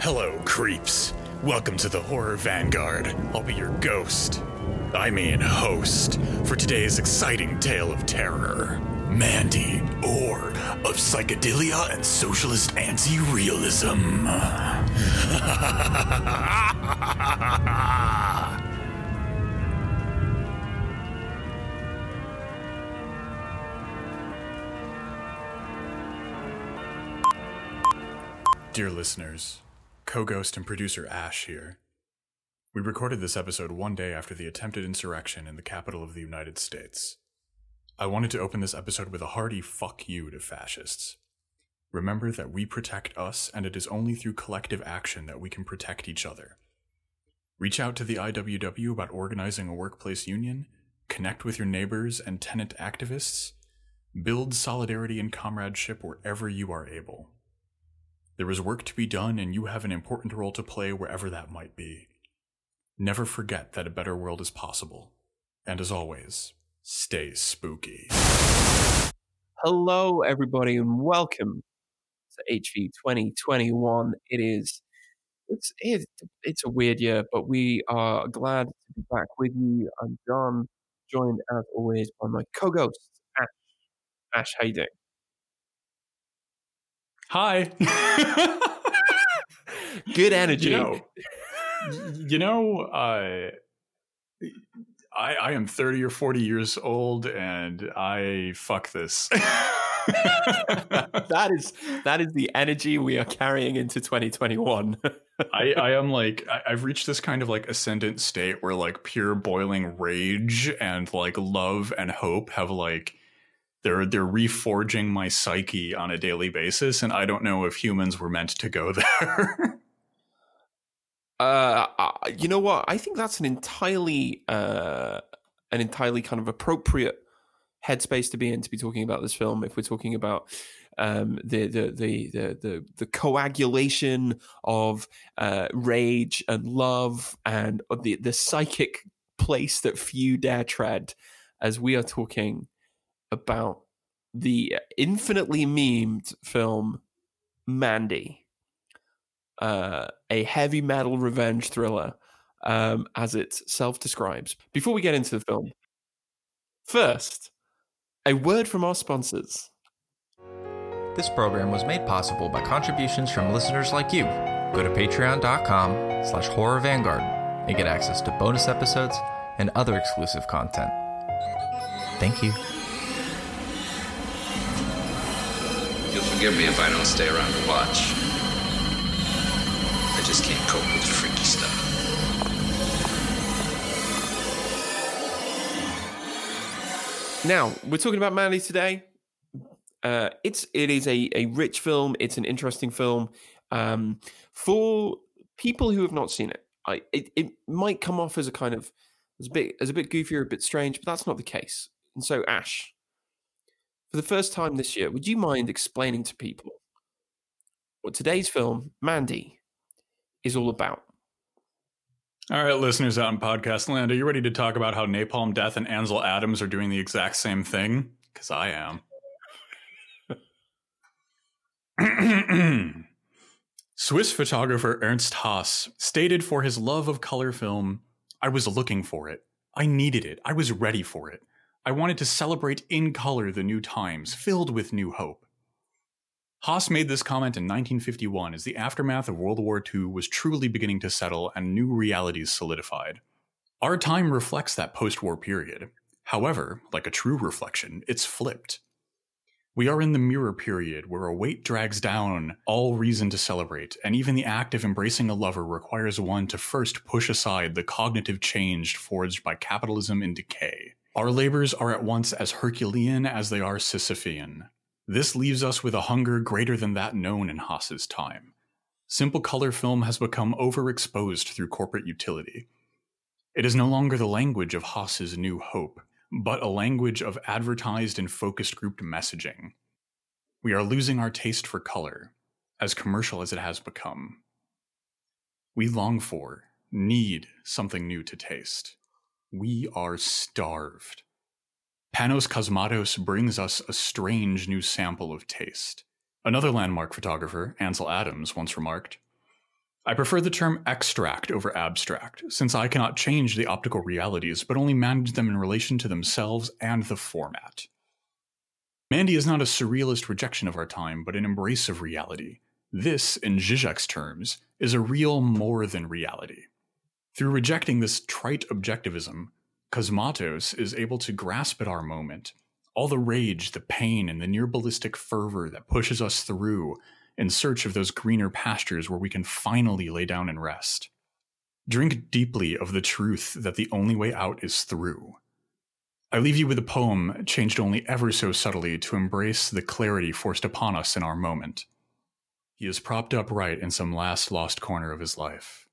Hello, creeps. Welcome to the Horror Vanguard. I'll be your ghost. I mean, host, for today's exciting tale of terror Mandy, or of psychedelia and socialist anti realism. Dear listeners, co ghost and producer Ash here. We recorded this episode one day after the attempted insurrection in the capital of the United States. I wanted to open this episode with a hearty fuck you to fascists. Remember that we protect us, and it is only through collective action that we can protect each other. Reach out to the IWW about organizing a workplace union, connect with your neighbors and tenant activists, build solidarity and comradeship wherever you are able. There is work to be done, and you have an important role to play wherever that might be. Never forget that a better world is possible. And as always, stay spooky. Hello, everybody, and welcome to HV 2021. It is it's it's, it's a weird year, but we are glad to be back with you. I'm John, joined as always by my co-ghost Ash. Ash, how you doing? Hi. Good energy. You know, you know uh, I, I am 30 or 40 years old and I fuck this. that is that is the energy we are carrying into 2021. I, I am like I, I've reached this kind of like ascendant state where like pure boiling rage and like love and hope have like they're they're reforging my psyche on a daily basis and I don't know if humans were meant to go there. Uh, you know what? I think that's an entirely uh, an entirely kind of appropriate headspace to be in to be talking about this film. If we're talking about um, the, the, the the the the coagulation of uh, rage and love and the the psychic place that few dare tread, as we are talking about the infinitely memed film Mandy uh, a heavy metal revenge thriller, um, as it self describes. Before we get into the film, first, a word from our sponsors. This program was made possible by contributions from listeners like you. Go to patreon.com slash horror vanguard and get access to bonus episodes and other exclusive content. Thank you. Forgive me if I don't stay around to watch. I just can't cope with the freaky stuff. Now we're talking about Mandy today. Uh, it's it is a a rich film. It's an interesting film. Um, for people who have not seen it, I, it it might come off as a kind of as a bit as a bit goofy or a bit strange, but that's not the case. And so, Ash, for the first time this year, would you mind explaining to people what today's film, Mandy, is all about? All right, listeners out in podcast land, are you ready to talk about how Napalm Death and Ansel Adams are doing the exact same thing? Because I am. Swiss photographer Ernst Haas stated for his love of color film, I was looking for it. I needed it. I was ready for it. I wanted to celebrate in color the new times, filled with new hope. Haas made this comment in 1951 as the aftermath of World War II was truly beginning to settle and new realities solidified. Our time reflects that post war period. However, like a true reflection, it's flipped. We are in the mirror period where a weight drags down all reason to celebrate, and even the act of embracing a lover requires one to first push aside the cognitive change forged by capitalism and decay. Our labors are at once as Herculean as they are Sisyphean. This leaves us with a hunger greater than that known in Haas's time. Simple color film has become overexposed through corporate utility. It is no longer the language of Haas's new hope, but a language of advertised and focused grouped messaging. We are losing our taste for color, as commercial as it has become. We long for, need something new to taste. We are starved. Panos Cosmatos brings us a strange new sample of taste. Another landmark photographer, Ansel Adams, once remarked I prefer the term extract over abstract, since I cannot change the optical realities, but only manage them in relation to themselves and the format. Mandy is not a surrealist rejection of our time, but an embrace of reality. This, in Zizek's terms, is a real more than reality. Through rejecting this trite objectivism, Cosmatos is able to grasp at our moment, all the rage, the pain, and the near ballistic fervor that pushes us through in search of those greener pastures where we can finally lay down and rest. Drink deeply of the truth that the only way out is through. I leave you with a poem changed only ever so subtly to embrace the clarity forced upon us in our moment. He is propped upright in some last lost corner of his life,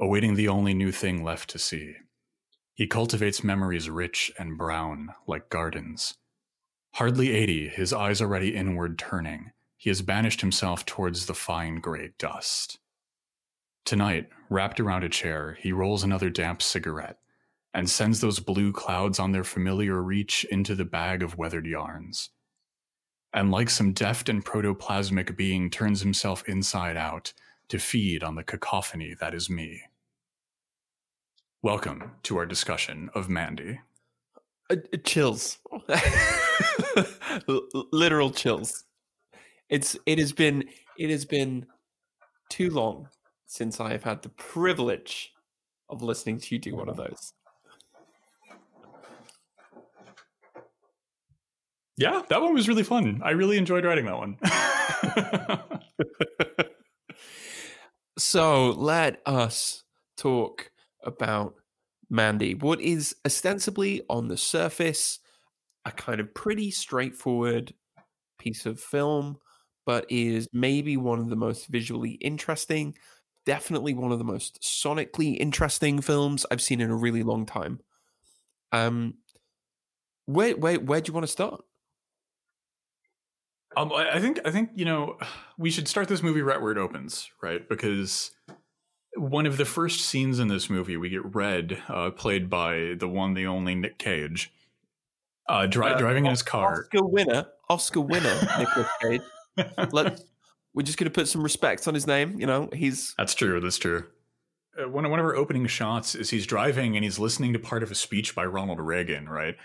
awaiting the only new thing left to see. He cultivates memories rich and brown like gardens. Hardly eighty, his eyes already inward turning, he has banished himself towards the fine gray dust. Tonight, wrapped around a chair, he rolls another damp cigarette and sends those blue clouds on their familiar reach into the bag of weathered yarns. And like some deft and protoplasmic being, turns himself inside out to feed on the cacophony that is me. Welcome to our discussion of Mandy. Uh, chills. Literal chills. It's it has been it has been too long since I have had the privilege of listening to you do one of those. Yeah, that one was really fun. I really enjoyed writing that one. so let us talk about Mandy. What is ostensibly on the surface a kind of pretty straightforward piece of film but is maybe one of the most visually interesting, definitely one of the most sonically interesting films I've seen in a really long time. Um, where where where do you want to start? Um, I think I think you know we should start this movie right where it opens, right? Because one of the first scenes in this movie, we get Red, uh, played by the one, the only Nick Cage, uh, dri- uh, driving in his car. Oscar winner, Oscar winner, Nicolas Cage. Let, we're just going to put some respect on his name. You know, he's that's true. That's true. Uh, one one of our opening shots is he's driving and he's listening to part of a speech by Ronald Reagan, right?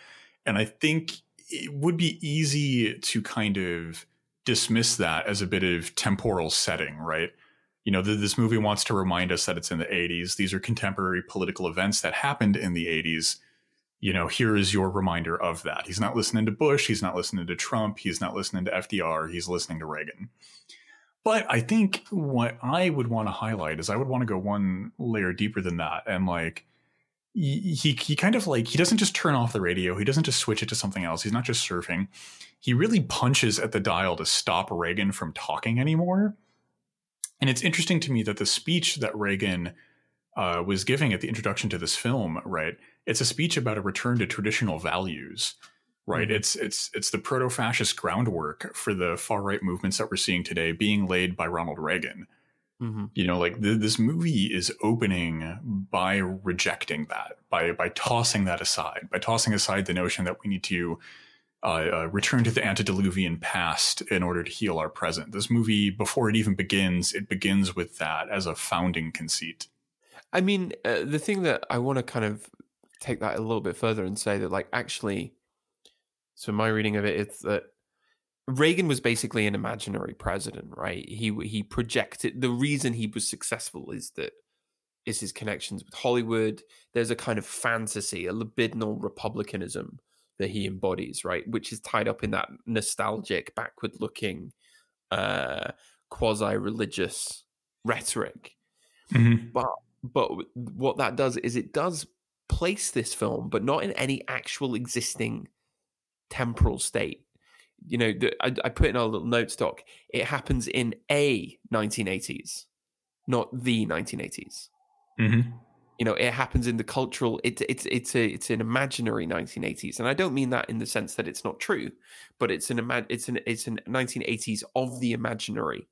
And I think it would be easy to kind of dismiss that as a bit of temporal setting, right? You know, this movie wants to remind us that it's in the 80s. These are contemporary political events that happened in the 80s you know, here is your reminder of that. He's not listening to Bush. He's not listening to Trump. He's not listening to FDR. He's listening to Reagan. But I think what I would want to highlight is I would want to go one layer deeper than that. And like, he, he kind of like, he doesn't just turn off the radio. He doesn't just switch it to something else. He's not just surfing. He really punches at the dial to stop Reagan from talking anymore. And it's interesting to me that the speech that Reagan uh, was giving at the introduction to this film, right? It's a speech about a return to traditional values, right? Mm-hmm. It's it's it's the proto-fascist groundwork for the far right movements that we're seeing today being laid by Ronald Reagan. Mm-hmm. You know, like th- this movie is opening by rejecting that, by by tossing that aside, by tossing aside the notion that we need to uh, uh, return to the antediluvian past in order to heal our present. This movie, before it even begins, it begins with that as a founding conceit. I mean, uh, the thing that I want to kind of take that a little bit further and say that, like, actually, so my reading of it is that Reagan was basically an imaginary president, right? He he projected the reason he was successful is that is his connections with Hollywood. There's a kind of fantasy, a libidinal republicanism that he embodies, right, which is tied up in that nostalgic, backward-looking, uh, quasi-religious rhetoric. Mm-hmm. But but what that does is it does place this film, but not in any actual existing temporal state. You know, the, I, I, put in our little note stock. It happens in a 1980s, not the 1980s. Mm-hmm. You know, it happens in the cultural. It's it's it's a it's an imaginary 1980s, and I don't mean that in the sense that it's not true, but it's an it's an it's an 1980s of the imaginary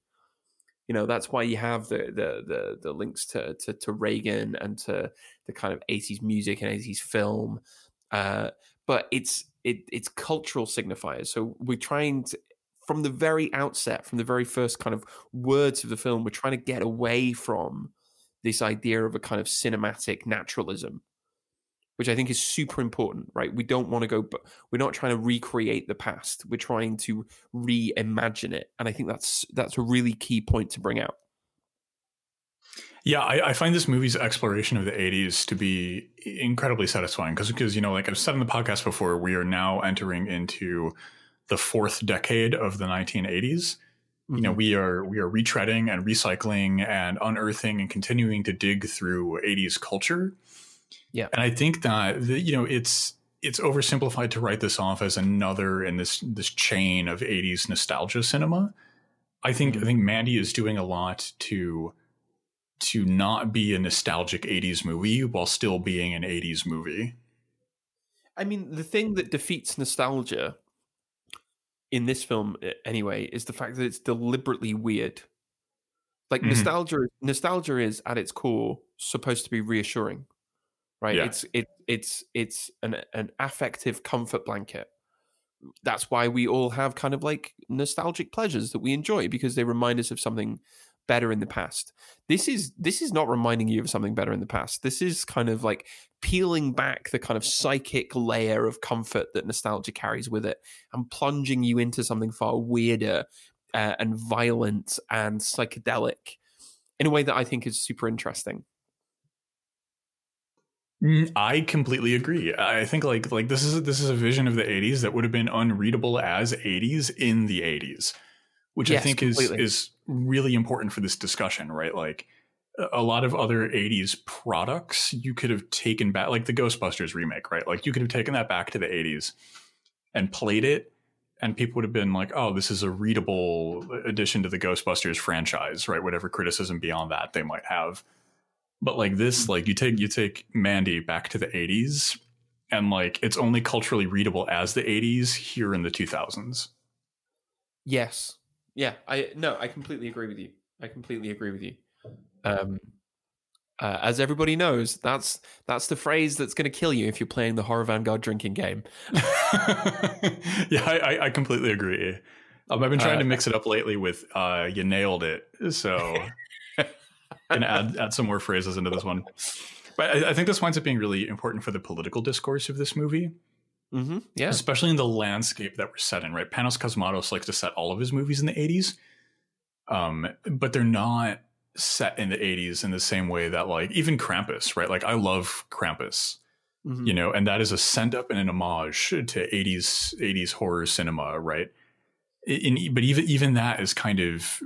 you know that's why you have the the the, the links to, to, to Reagan and to the kind of 80s music and 80s film uh, but it's it, it's cultural signifiers so we're trying to from the very outset, from the very first kind of words of the film, we're trying to get away from this idea of a kind of cinematic naturalism, which I think is super important, right? We don't want to go, but we're not trying to recreate the past. We're trying to reimagine it, and I think that's that's a really key point to bring out. Yeah, I, I, find this movie's exploration of the 80s to be incredibly satisfying because, because, you know, like I've said in the podcast before, we are now entering into the fourth decade of the 1980s. You know, mm-hmm. we are we are retreading and recycling and unearthing and continuing to dig through 80s culture. Yeah, and I think that the, you know it's it's oversimplified to write this off as another in this this chain of 80s nostalgia cinema. I think mm-hmm. I think Mandy is doing a lot to to not be a nostalgic 80s movie while still being an 80s movie. I mean, the thing that defeats nostalgia in this film anyway is the fact that it's deliberately weird. Like mm-hmm. nostalgia nostalgia is at its core supposed to be reassuring. Right? Yeah. It's it it's it's an an affective comfort blanket. That's why we all have kind of like nostalgic pleasures that we enjoy because they remind us of something better in the past. This is this is not reminding you of something better in the past. This is kind of like peeling back the kind of psychic layer of comfort that nostalgia carries with it and plunging you into something far weirder uh, and violent and psychedelic in a way that I think is super interesting. Mm, I completely agree. I think like like this is this is a vision of the 80s that would have been unreadable as 80s in the 80s which yes, I think completely. is is really important for this discussion, right? Like a lot of other 80s products you could have taken back like the Ghostbusters remake, right? Like you could have taken that back to the 80s and played it and people would have been like, "Oh, this is a readable addition to the Ghostbusters franchise," right? Whatever criticism beyond that they might have. But like this, mm-hmm. like you take you take Mandy back to the 80s and like it's only culturally readable as the 80s here in the 2000s. Yes. Yeah, I no, I completely agree with you. I completely agree with you. Um, uh, as everybody knows, that's that's the phrase that's going to kill you if you're playing the Horror Vanguard drinking game. yeah, I, I, completely agree. Um, I've been trying uh, to mix it up lately with uh, "you nailed it," so and add add some more phrases into this one. But I, I think this winds up being really important for the political discourse of this movie Mm-hmm. Yeah. Especially in the landscape that we're set in, right? Panos Cosmatos likes to set all of his movies in the 80s. Um, but they're not set in the 80s in the same way that like even Krampus, right? Like I love Krampus. Mm-hmm. You know, and that is a send up and an homage to 80s 80s horror cinema, right? In, but even even that is kind of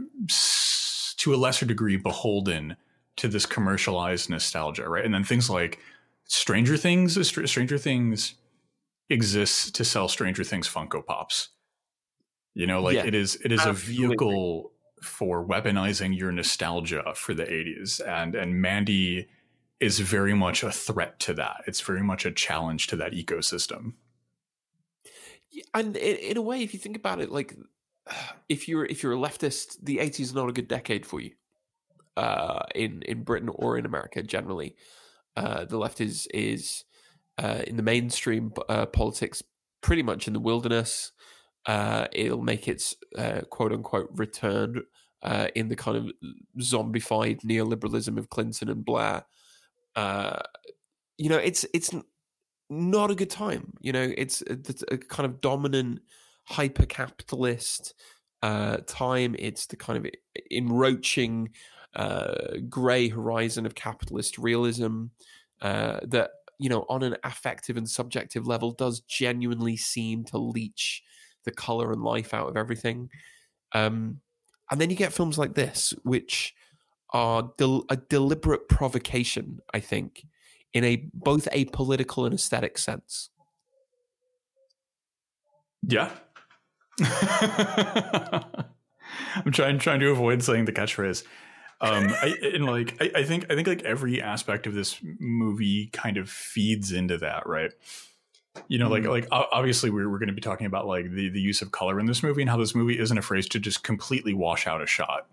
to a lesser degree beholden to this commercialized nostalgia, right? And then things like Stranger Things, Stranger Things exists to sell Stranger Things Funko Pops. You know, like yeah, it is it is absolutely. a vehicle for weaponizing your nostalgia for the 80s and and Mandy is very much a threat to that. It's very much a challenge to that ecosystem. Yeah, and in a way if you think about it like if you're if you're a leftist, the 80s is not a good decade for you. Uh, in in Britain or in America generally. Uh, the left is is uh, in the mainstream uh, politics pretty much in the wilderness. Uh, it'll make its uh, quote unquote return uh, in the kind of zombified neoliberalism of Clinton and Blair. Uh, you know, it's it's not a good time. You know, it's a, a kind of dominant hyper capitalist time. It's the kind of enroaching grey horizon of capitalist realism that you know, on an affective and subjective level, does genuinely seem to leech the color and life out of everything. Um, and then you get films like this, which are del- a deliberate provocation, I think, in a both a political and aesthetic sense. Yeah. I'm trying trying to avoid saying the catchphrase um I, and like I, I think i think like every aspect of this movie kind of feeds into that right? You know like mm-hmm. like obviously we're, we're going to be talking about like the the use of color in this movie and how this movie isn't afraid to just completely wash out a shot.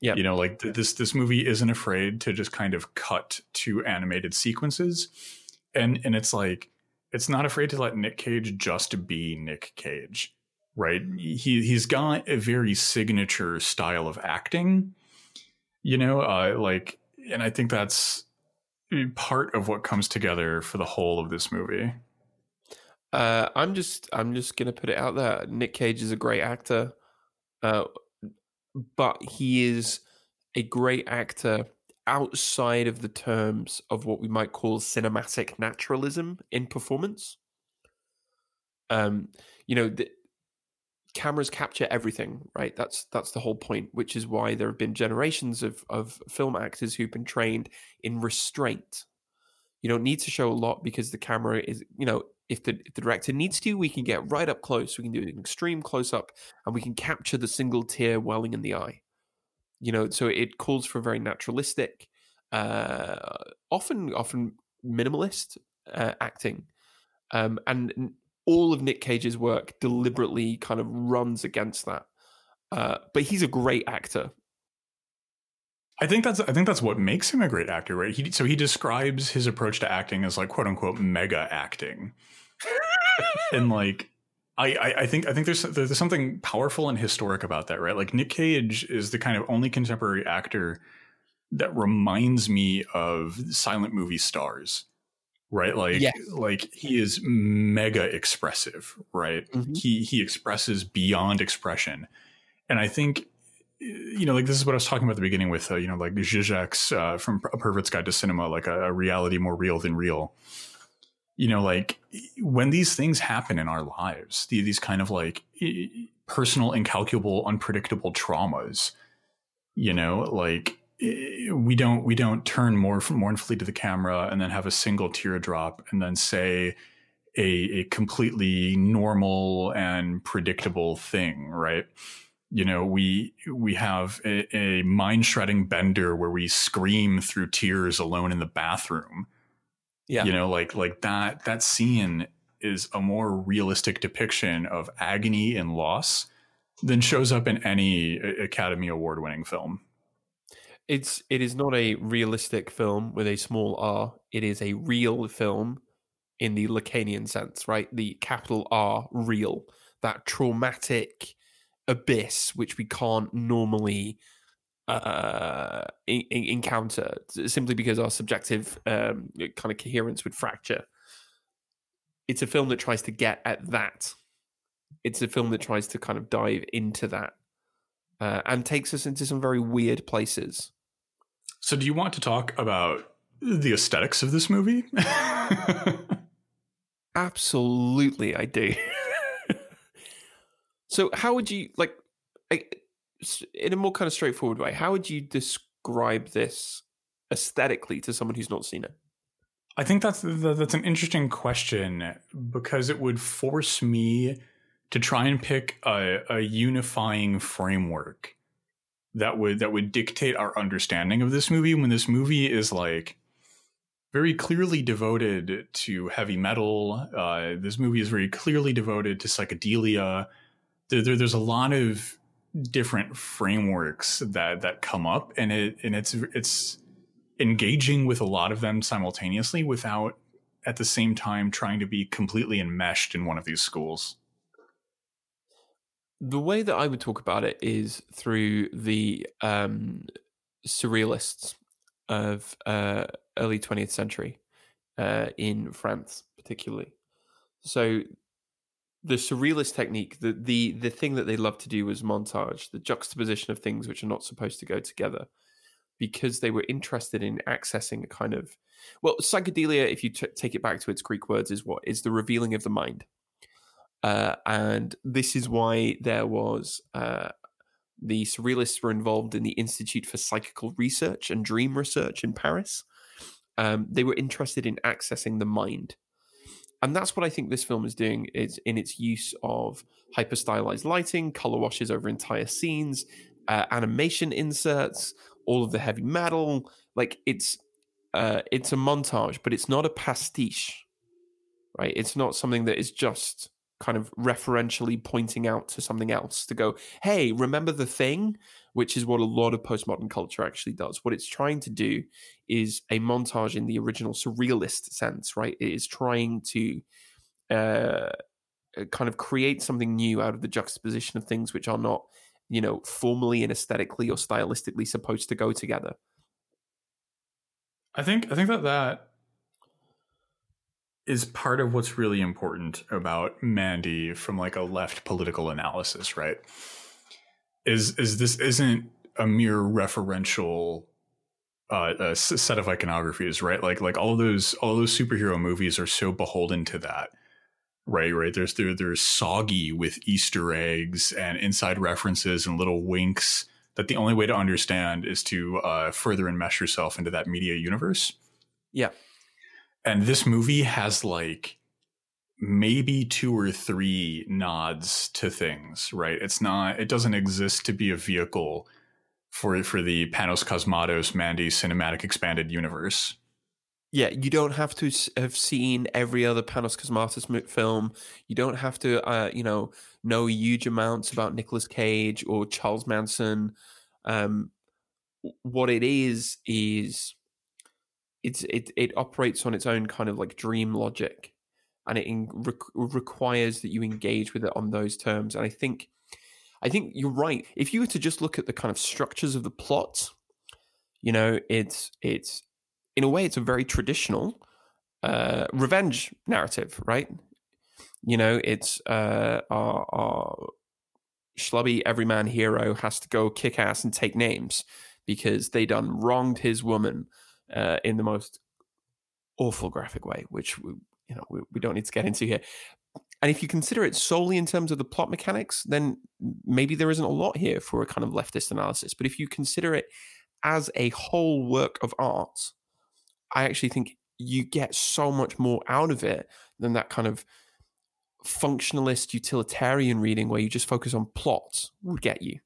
Yeah you know like th- this this movie isn't afraid to just kind of cut to animated sequences. And and it's like it's not afraid to let nick cage just be nick cage right? He he's got a very signature style of acting, you know, uh, like, and I think that's part of what comes together for the whole of this movie. Uh, I'm just I'm just gonna put it out there. Nick Cage is a great actor, uh, but he is a great actor outside of the terms of what we might call cinematic naturalism in performance. Um, you know, the, cameras capture everything, right? That's that's the whole point, which is why there have been generations of of film actors who've been trained in restraint. You don't need to show a lot because the camera is, you know, if the if the director needs to, we can get right up close. We can do an extreme close up, and we can capture the single tear welling in the eye. You know, so it calls for very naturalistic, uh, often often minimalist uh, acting, um, and all of Nick Cage's work deliberately kind of runs against that. Uh, but he's a great actor. I think that's I think that's what makes him a great actor, right? He, so he describes his approach to acting as like quote unquote mega acting, and like I, I, I think I think there's there's something powerful and historic about that, right? Like Nick Cage is the kind of only contemporary actor that reminds me of silent movie stars right like yes. like he is mega expressive right mm-hmm. he he expresses beyond expression and i think you know like this is what i was talking about at the beginning with uh, you know like Zizek's uh, from a pervert's guide to cinema like a, a reality more real than real you know like when these things happen in our lives these kind of like personal incalculable unpredictable traumas you know like we don't we don't turn more mournfully to the camera and then have a single teardrop and then say a, a completely normal and predictable thing right? You know we we have a, a mind shredding bender where we scream through tears alone in the bathroom. Yeah. You know like like that that scene is a more realistic depiction of agony and loss than shows up in any academy award winning film it's it is not a realistic film with a small r. It is a real film in the Lacanian sense, right? The capital R, real. That traumatic abyss which we can't normally uh, in, in, encounter simply because our subjective um, kind of coherence would fracture. It's a film that tries to get at that. It's a film that tries to kind of dive into that uh, and takes us into some very weird places. So, do you want to talk about the aesthetics of this movie? Absolutely, I do. so, how would you like, in a more kind of straightforward way, how would you describe this aesthetically to someone who's not seen it? I think that's that's an interesting question because it would force me to try and pick a, a unifying framework that would that would dictate our understanding of this movie when this movie is like very clearly devoted to heavy metal. Uh, this movie is very clearly devoted to psychedelia. There, there, there's a lot of different frameworks that that come up, and it and it's it's engaging with a lot of them simultaneously without at the same time trying to be completely enmeshed in one of these schools the way that I would talk about it is through the um, surrealists of uh, early 20th century uh, in France, particularly. So the surrealist technique, the, the the thing that they love to do was montage, the juxtaposition of things which are not supposed to go together, because they were interested in accessing a kind of well, psychedelia. If you t- take it back to its Greek words, is what is the revealing of the mind. Uh, and this is why there was uh, the surrealists were involved in the Institute for Psychical Research and Dream Research in Paris. Um, they were interested in accessing the mind. And that's what I think this film is doing is in its use of hyper stylized lighting, color washes over entire scenes, uh, animation inserts, all of the heavy metal. Like it's uh, it's a montage, but it's not a pastiche, right? It's not something that is just kind of referentially pointing out to something else to go, hey, remember the thing? Which is what a lot of postmodern culture actually does. What it's trying to do is a montage in the original surrealist sense, right? It is trying to uh, uh, kind of create something new out of the juxtaposition of things which are not, you know, formally and aesthetically or stylistically supposed to go together. I think I think that that is part of what's really important about Mandy from like a left political analysis, right? Is is this isn't a mere referential uh, set of iconographies, right? Like like all those all those superhero movies are so beholden to that, right? Right. There's they're, they're soggy with Easter eggs and inside references and little winks that the only way to understand is to uh, further enmesh yourself into that media universe. Yeah. And this movie has like maybe two or three nods to things, right? It's not, it doesn't exist to be a vehicle for for the Panos Cosmatos Mandy cinematic expanded universe. Yeah, you don't have to have seen every other Panos Cosmatos film. You don't have to, uh, you know, know huge amounts about Nicolas Cage or Charles Manson. Um, what it is is it's it it operates on its own kind of like dream logic, and it in, re- requires that you engage with it on those terms. And I think I think you're right. If you were to just look at the kind of structures of the plot, you know, it's it's in a way it's a very traditional uh, revenge narrative, right? You know, it's uh, our, our schlubby everyman hero has to go kick ass and take names because they done wronged his woman uh, in the most awful graphic way, which we, you know we, we don't need to get into here. And if you consider it solely in terms of the plot mechanics, then maybe there isn't a lot here for a kind of leftist analysis. But if you consider it as a whole work of art, I actually think you get so much more out of it than that kind of functionalist utilitarian reading where you just focus on plots would get you.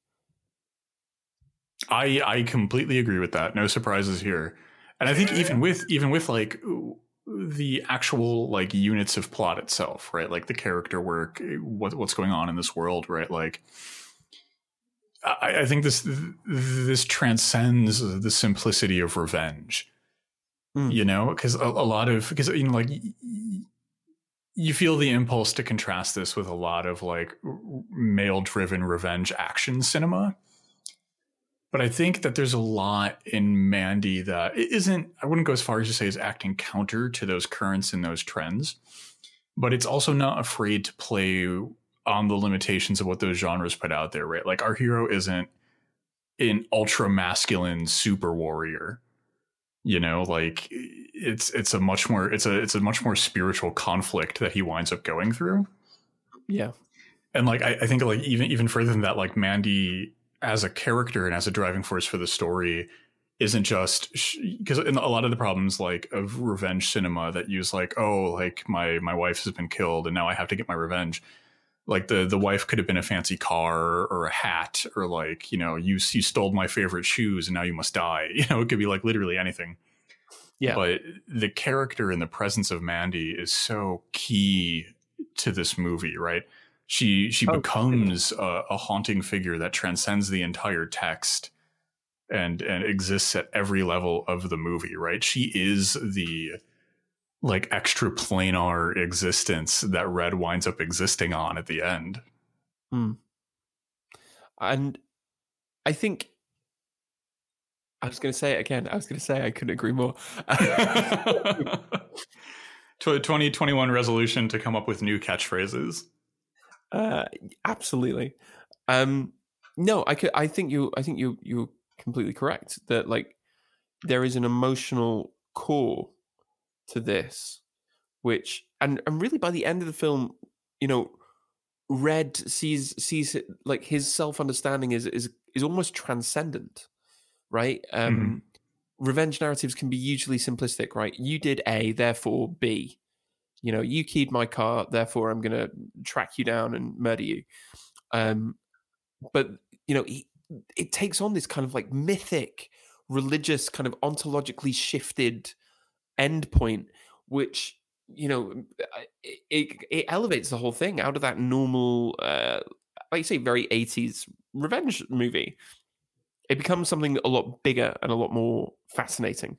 I I completely agree with that. No surprises here. And I think even with even with like the actual like units of plot itself, right? Like the character work, what what's going on in this world, right? Like I, I think this this transcends the simplicity of revenge. Mm. You know, because a, a, lot of because you know like you feel the impulse to contrast this with a lot of like male driven revenge action cinema but I think that there's a lot in Mandy that isn't, I wouldn't go as far as to say is acting counter to those currents and those trends, but it's also not afraid to play on the limitations of what those genres put out there, right? Like our hero isn't an ultra masculine super warrior. You know, like it's it's a much more it's a it's a much more spiritual conflict that he winds up going through. Yeah. And like I, I think like even even further than that, like Mandy as a character and as a driving force for the story isn't just because in a lot of the problems like of revenge cinema that use like oh like my my wife has been killed and now I have to get my revenge like the the wife could have been a fancy car or a hat or like you know you you stole my favorite shoes and now you must die. You know it could be like literally anything. Yeah. But the character and the presence of Mandy is so key to this movie right she she oh, becomes a, a, haunting figure that transcends the entire text and and exists at every level of the movie right she is the like extra planar existence that red winds up existing on at the end hmm. and i think I was going to say it again. I was going to say I couldn't agree more. 2021 resolution to come up with new catchphrases. Uh, absolutely. Um, no, I could, I think you. I think you. You're completely correct that like there is an emotional core to this, which and and really by the end of the film, you know, Red sees sees it, like his self understanding is is is almost transcendent, right? Um, mm-hmm. Revenge narratives can be hugely simplistic, right? You did A, therefore B you know, you keyed my car, therefore I'm going to track you down and murder you. Um, but you know, he, it takes on this kind of like mythic, religious, kind of ontologically shifted endpoint, which you know, it, it elevates the whole thing out of that normal, uh, like you say, very eighties revenge movie. It becomes something a lot bigger and a lot more fascinating.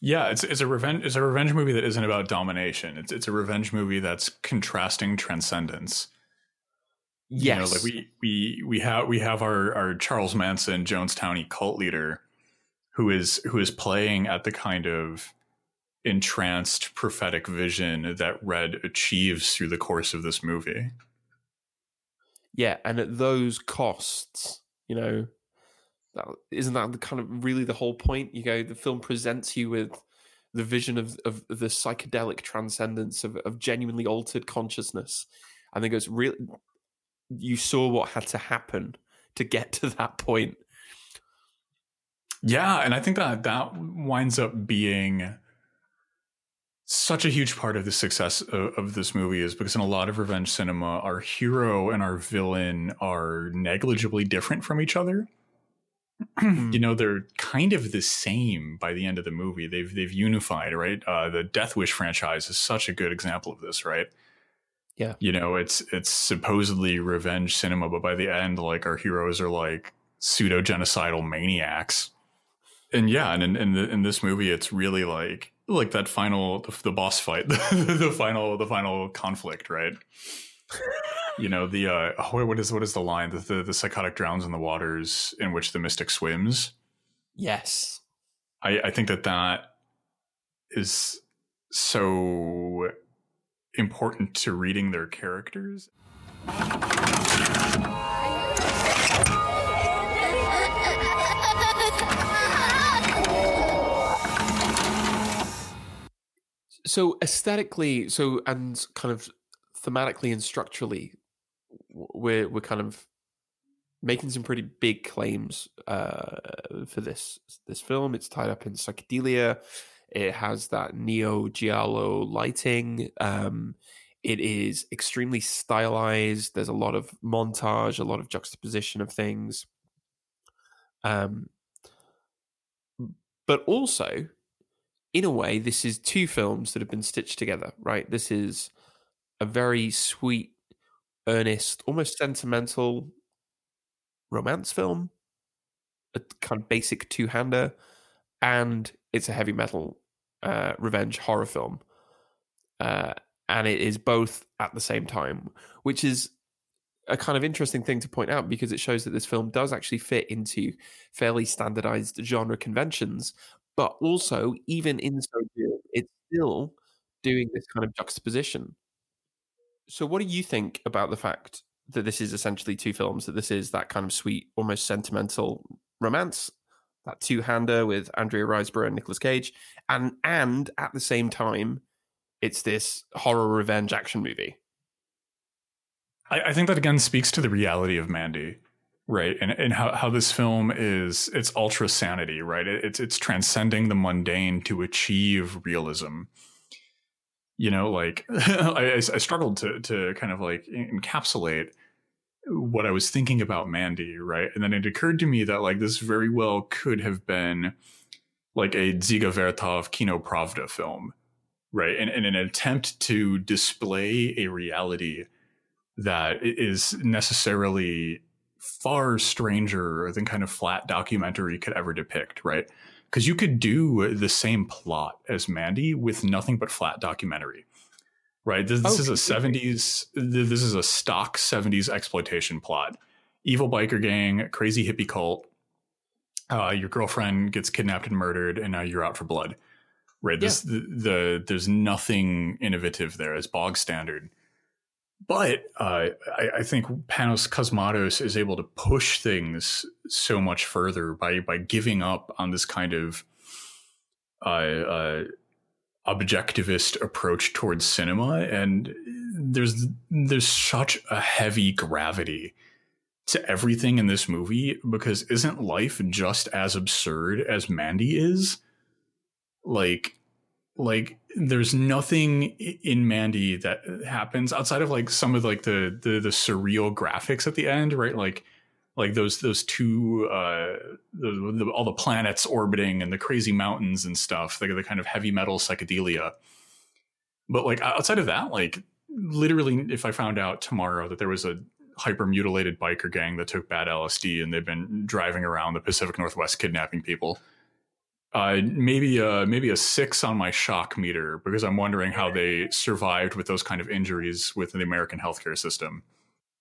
Yeah, it's it's a revenge it's a revenge movie that isn't about domination. It's it's a revenge movie that's contrasting transcendence. Yes, You know, like we we we have we have our our Charles Manson Jonestown cult leader who is who is playing at the kind of entranced prophetic vision that Red achieves through the course of this movie. yeah, and at those costs, you know, that, isn't that the kind of really the whole point? You go, the film presents you with the vision of of the psychedelic transcendence of of genuinely altered consciousness, and then goes, really, you saw what had to happen to get to that point. Yeah, and I think that that winds up being such a huge part of the success of, of, this movie is because in a lot of revenge cinema, our hero and our villain are negligibly different from each other. You know, they're kind of the same by the end of the movie. They've they've unified, right? Uh, the Death Wish franchise is such a good example of this, right? Yeah. You know, it's it's supposedly revenge cinema, but by the end, like our heroes are like pseudo genocidal maniacs. And yeah, and in in, the, in this movie, it's really like like that final the, the boss fight, the, the final the final conflict, right? you know the uh oh, what is what is the line? The, the the psychotic drowns in the waters in which the mystic swims? Yes. i i think that that is so important to reading their characters. So aesthetically, so and kind of thematically and structurally, we're we're kind of making some pretty big claims uh, for this this film. It's tied up in psychedelia. It has that neo giallo lighting. Um, it is extremely stylized. There's a lot of montage, a lot of juxtaposition of things. Um, but also, in a way, this is two films that have been stitched together, right? This is a very sweet, earnest, almost sentimental romance film, a kind of basic two hander, and it's a heavy metal uh, revenge horror film. Uh, and it is both at the same time, which is a kind of interesting thing to point out because it shows that this film does actually fit into fairly standardized genre conventions, but also, even in so doing, it's still doing this kind of juxtaposition. So, what do you think about the fact that this is essentially two films? That this is that kind of sweet, almost sentimental romance, that two-hander with Andrea Riseborough and Nicolas Cage, and and at the same time, it's this horror revenge action movie. I, I think that again speaks to the reality of Mandy, right? And and how, how this film is it's ultra sanity, right? It, it's it's transcending the mundane to achieve realism. You know, like I, I struggled to to kind of like encapsulate what I was thinking about Mandy, right? And then it occurred to me that like this very well could have been like a Dziga Vertov Kino Pravda film, right? And in an attempt to display a reality that is necessarily far stranger than kind of flat documentary could ever depict, right? Because you could do the same plot as Mandy with nothing but flat documentary, right? This, this is a 70s, this is a stock 70s exploitation plot. Evil biker gang, crazy hippie cult. Uh, your girlfriend gets kidnapped and murdered, and now you're out for blood, right? This the, the there's nothing innovative there. It's bog standard but uh, I, I, think Panos Cosmatos is able to push things so much further by by giving up on this kind of uh, uh, objectivist approach towards cinema, and there's there's such a heavy gravity to everything in this movie because isn't life just as absurd as Mandy is? Like like there's nothing in Mandy that happens outside of like some of like the the, the surreal graphics at the end, right? Like like those those two uh the, the, all the planets orbiting and the crazy mountains and stuff, like the kind of heavy metal psychedelia. But like outside of that, like literally, if I found out tomorrow that there was a hyper mutilated biker gang that took bad LSD and they've been driving around the Pacific Northwest kidnapping people Uh, maybe uh maybe a six on my shock meter because I'm wondering how they survived with those kind of injuries within the American healthcare system.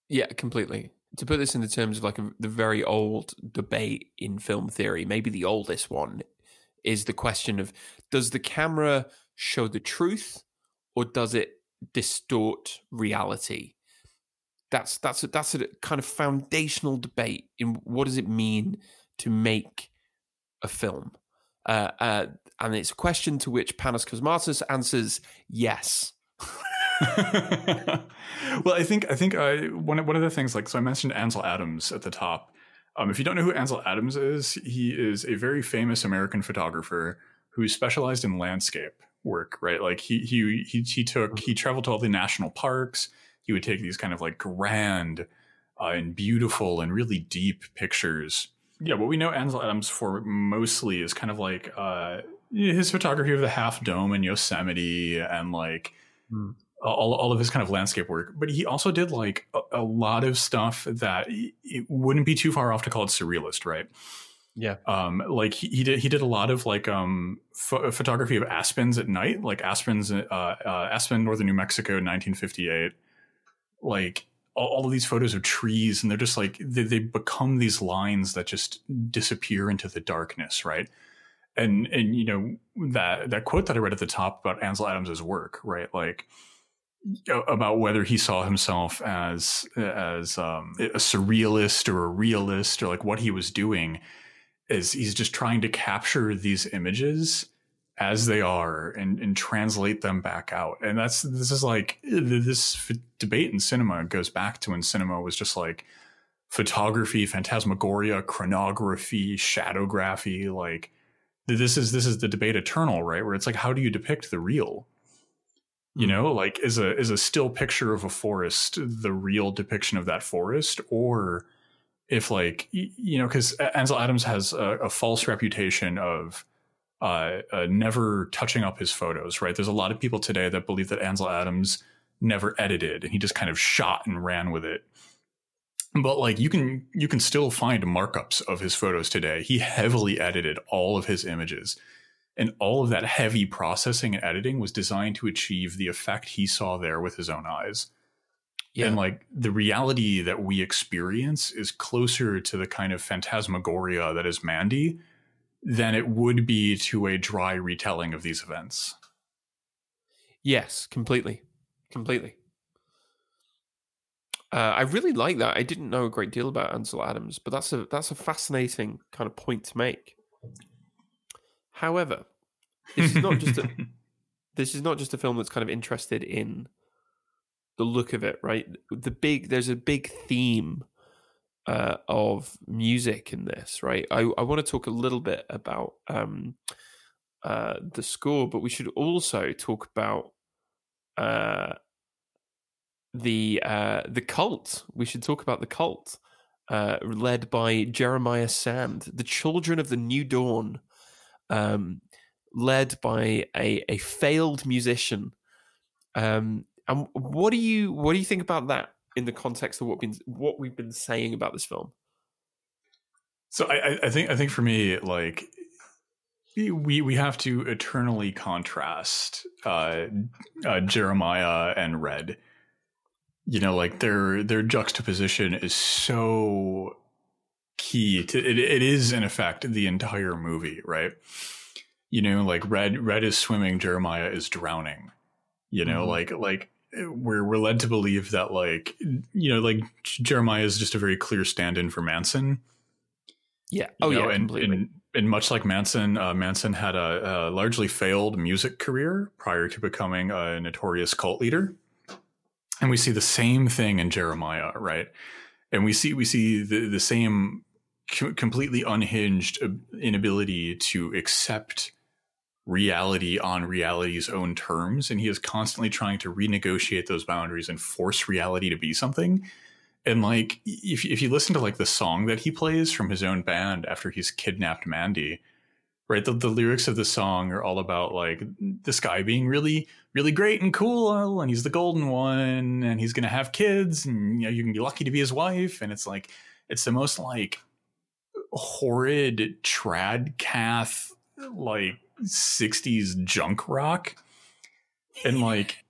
Yeah, completely. To put this in the terms of like a, the very old debate in film theory, maybe the oldest one is the question of does the camera show the truth or does it distort reality? That's that's a, that's a kind of foundational debate in what does it mean to make a film. Uh, uh, and it's a question to which Panos Cosmatos answers yes. well, I think I think uh, one one of the things like so I mentioned Ansel Adams at the top. Um, if you don't know who Ansel Adams is, he is a very famous American photographer who specialized in landscape work. Right, like he he he he took he traveled to all the national parks. He would take these kind of like grand uh, and beautiful and really deep pictures. Yeah, what we know Ansel Adams for mostly is kind of like uh, his photography of the Half Dome in Yosemite and like. Mm all, all of his kind of landscape work, but he also did like a, a, lot of stuff that it wouldn't be too far off to call it surrealist, right? Yeah. Um, like he, he did, he did a lot of like um ph- photography of aspens at night, like aspens, uh, uh, Aspen, northern New Mexico, 1958. Like all, of these photos of trees, and they're just like they, they become these lines that just disappear into the darkness, right? And and you know that that quote that I read at the top about Ansel Adams's work, right? Like about whether he saw himself as as um, a surrealist or a realist or like what he was doing is he's just trying to capture these images as they are and, and translate them back out. And that's this is like this debate in cinema goes back to when cinema was just like photography phantasmagoria chronography shadowgraphy like this is this is the debate eternal right? Where it's like how do you depict the real? You hmm. know like is a is a still picture of a forest the real depiction of that forest? Or if like you know because ansel adams has a, a false reputation of uh, uh, never touching up his photos right there's a lot of people today that believe that ansel adams never edited and he just kind of shot and ran with it but like you can you can still find markups of his photos today he heavily edited all of his images and all of that heavy processing and editing was designed to achieve the effect he saw there with his own eyes. Yeah. And like the reality that we experience is closer to the kind of phantasmagoria that is Mandy than it would be to a dry retelling of these events. Yes, completely. Completely. Uh, I really like that. I didn't know a great deal about Ansel Adams, but that's a that's a fascinating kind of point to make. However, this is not just a this is not just a film that's kind of interested in the look of it, right? The big there's a big theme uh, of music in this, right? I, I want to talk a little bit about um, uh, the score, but we should also talk about uh, the uh, the cult. We should talk about the cult, uh, led by Jeremiah Sand, the Children of the New Dawn um, led by a, a failed musician. Um, and what do you what do you think about that in the context of what been what we've been saying about this film? So I, I think I think for me, like we we have to eternally contrast uh, uh, Jeremiah and Red. You know, like their their juxtaposition is so key to it. It is in effect the entire movie, right? you know like red red is swimming jeremiah is drowning you know mm-hmm. like like we're we're led to believe that like you know like jeremiah is just a very clear stand-in for manson. Yeah. Oh know, yeah and, and, and much like manson uh, manson had a, a, largely failed music career prior to becoming a notorious cult leader. And we see the same thing in jeremiah right? And we see we see the, the same completely unhinged inability to accept reality on reality's own terms and he is constantly trying to renegotiate those boundaries and force reality to be something. And like if, if you listen to like the song that he plays from his own band after he's kidnapped mandy right the, the lyrics of the song are all about like this guy being really really great and cool and he's the golden one and he's gonna have kids and you know you can be lucky to be his wife. And it's like it's the most like horrid trad cath like 60s junk rock and like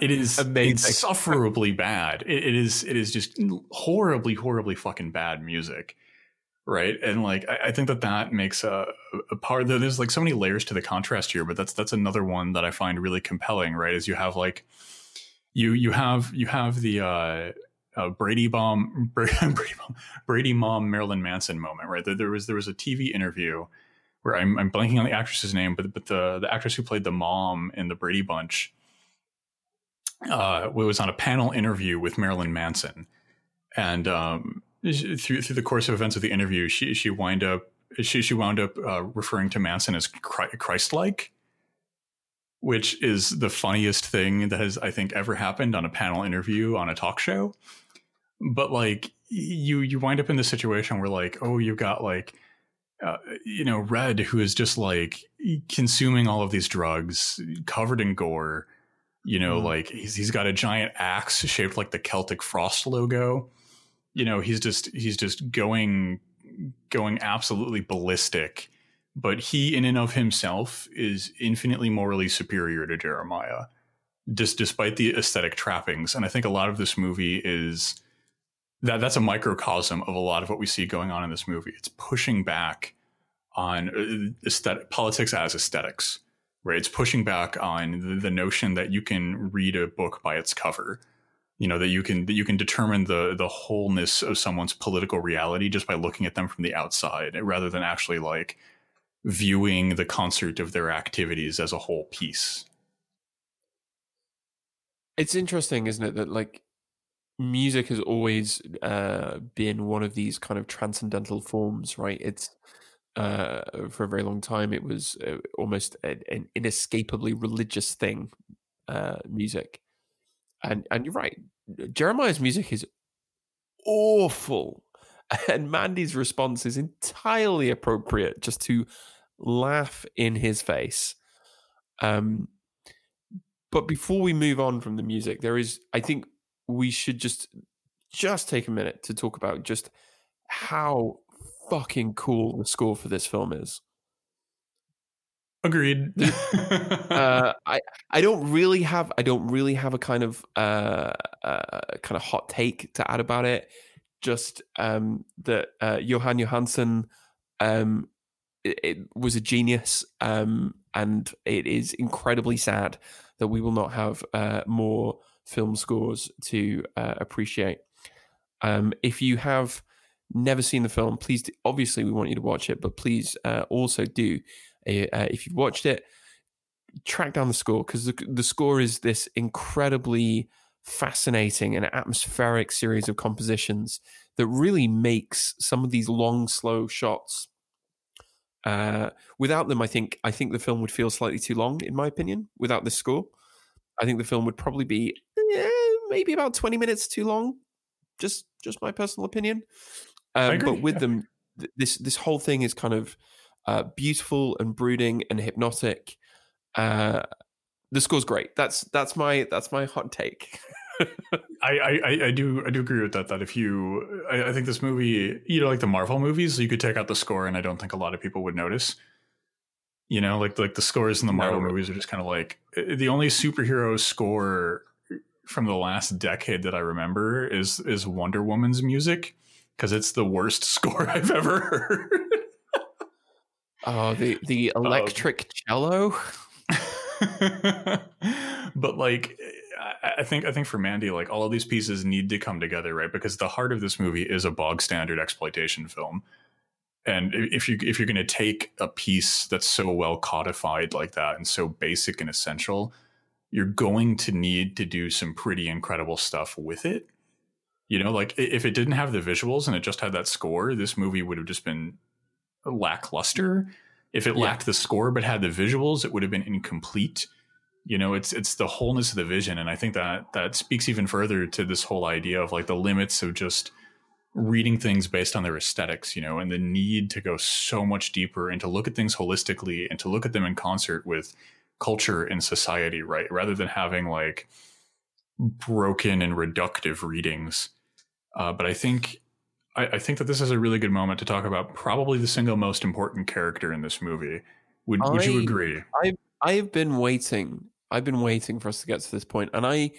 it is Amazing. insufferably bad it, it is it is just horribly horribly fucking bad music right and like i, I think that that makes a, a part there's like so many layers to the contrast here but that's that's another one that i find really compelling right is you have like you you have you have the uh uh, Brady bomb, Brady, bomb, Brady mom, Marilyn Manson moment, right? There, there was there was a TV interview where I'm, I'm blanking on the actress's name, but but the the actress who played the mom in the Brady Bunch uh, was on a panel interview with Marilyn Manson, and um, through through the course of events of the interview, she she wind up she she wound up uh, referring to Manson as Christ-like, which is the funniest thing that has I think ever happened on a panel interview on a talk show. But like you you wind up in this situation where like oh you've got like uh, you know red who is just like consuming all of these drugs covered in gore you know mm. like he's, he's got a giant axe shaped like the celtic frost logo you know he's just he's just going going absolutely ballistic but he in and of himself is infinitely morally superior to jeremiah just despite the aesthetic trappings and i think a lot of this movie is that that's a microcosm of a lot of what we see going on in this movie. It's pushing back on uh, aesthetic, politics as aesthetics, right? It's pushing back on the, the, notion that you can read a book by its cover. You know that you can that you can determine the the wholeness of someone's political reality just by looking at them from the outside, rather than actually like viewing the concert of their activities as a whole piece. It's interesting, isn't it, that like music has always uh, been one of these kind of transcendental forms, right? It's uh, for a very long time it was uh, almost an, inescapably religious thing, uh, music, and and you're right. Jeremiah's music is awful, and Mandy's response is entirely appropriate, just to laugh in his face. Um, but before we move on from the music, there is, I think, we should just just take a minute to talk about just how fucking cool the score for this film is. Agreed. uh, I I don't really have I don't really have a kind of uh, uh, kind of hot take to add about it. Just um, that uh, Jóhann Jóhannsson um, it, it, was a genius, um, and it is incredibly sad that we will not have uh, more film scores to uh, appreciate. Um, if you have never seen the film, please, do, obviously, we want you to watch it, but please uh, also do, uh, uh if you've watched it, track down the score because the, the score is this incredibly fascinating and atmospheric series of compositions that really makes some of these long, slow shots. Uh, without them, I think I think the film would feel slightly too long, in my opinion. Without this score, I think the film would probably be maybe about 20 minutes too long. Just just my personal opinion. Um, but with yeah. them, th- this this whole thing is kind of uh, beautiful and brooding and hypnotic. Uh, the score's great. That's that's my that's my hot take. I, I, I do I do agree with that. That if you I, I, think this movie, you know, like the Marvel movies, you could take out the score, and I don't think a lot of people would notice. You know, like like the scores in the Marvel no. movies are just kind of like eh, the only superhero score from the last decade that I remember is is Wonder Woman's music because it's the worst score I've ever heard. oh, the the um, electric um, cello. but like I think I think for Mandy, like all of these pieces need to come together, right? Because the heart of this movie is a bog standard exploitation film. And if you if you're going to take a piece that's so well codified like that and so basic and essential, you're going to need to do some pretty incredible stuff with it. You know, like if it didn't have the visuals and it just had that score, this movie would have just been lackluster. If it yeah. lacked the score but had the visuals, it would have been incomplete. You know, it's it's the wholeness of the vision, and I think that that speaks even further to this whole idea of like the limits of just reading things based on their aesthetics, you know, and the need to go so much deeper and to look at things holistically and to look at them in concert with culture and society, right? Rather than having like broken and reductive readings. Uh, but I think I, I, think that this is a really good moment to talk about probably the single most important character in this movie, Would Would you I- agree? I have been waiting. I've been waiting for us to get to this point, and I,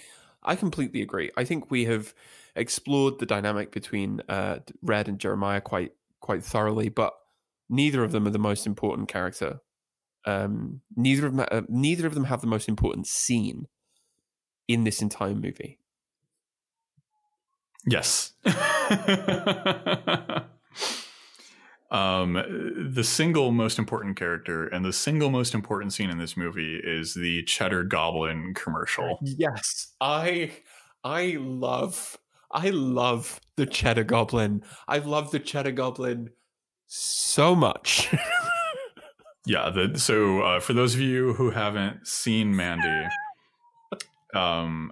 I completely agree. I think we have explored the dynamic between uh, Red and Jeremiah quite quite thoroughly, but neither of them are the most important character. Um, neither of them, uh, neither of them have the most important scene in this entire movie. Yes. um, the single most important character and the single most important scene in this movie is the Cheddar Goblin commercial. Yes, I I love I love the Cheddar Goblin. I love the Cheddar Goblin so much. Yeah. The, so uh, for those of you who haven't seen Mandy, um,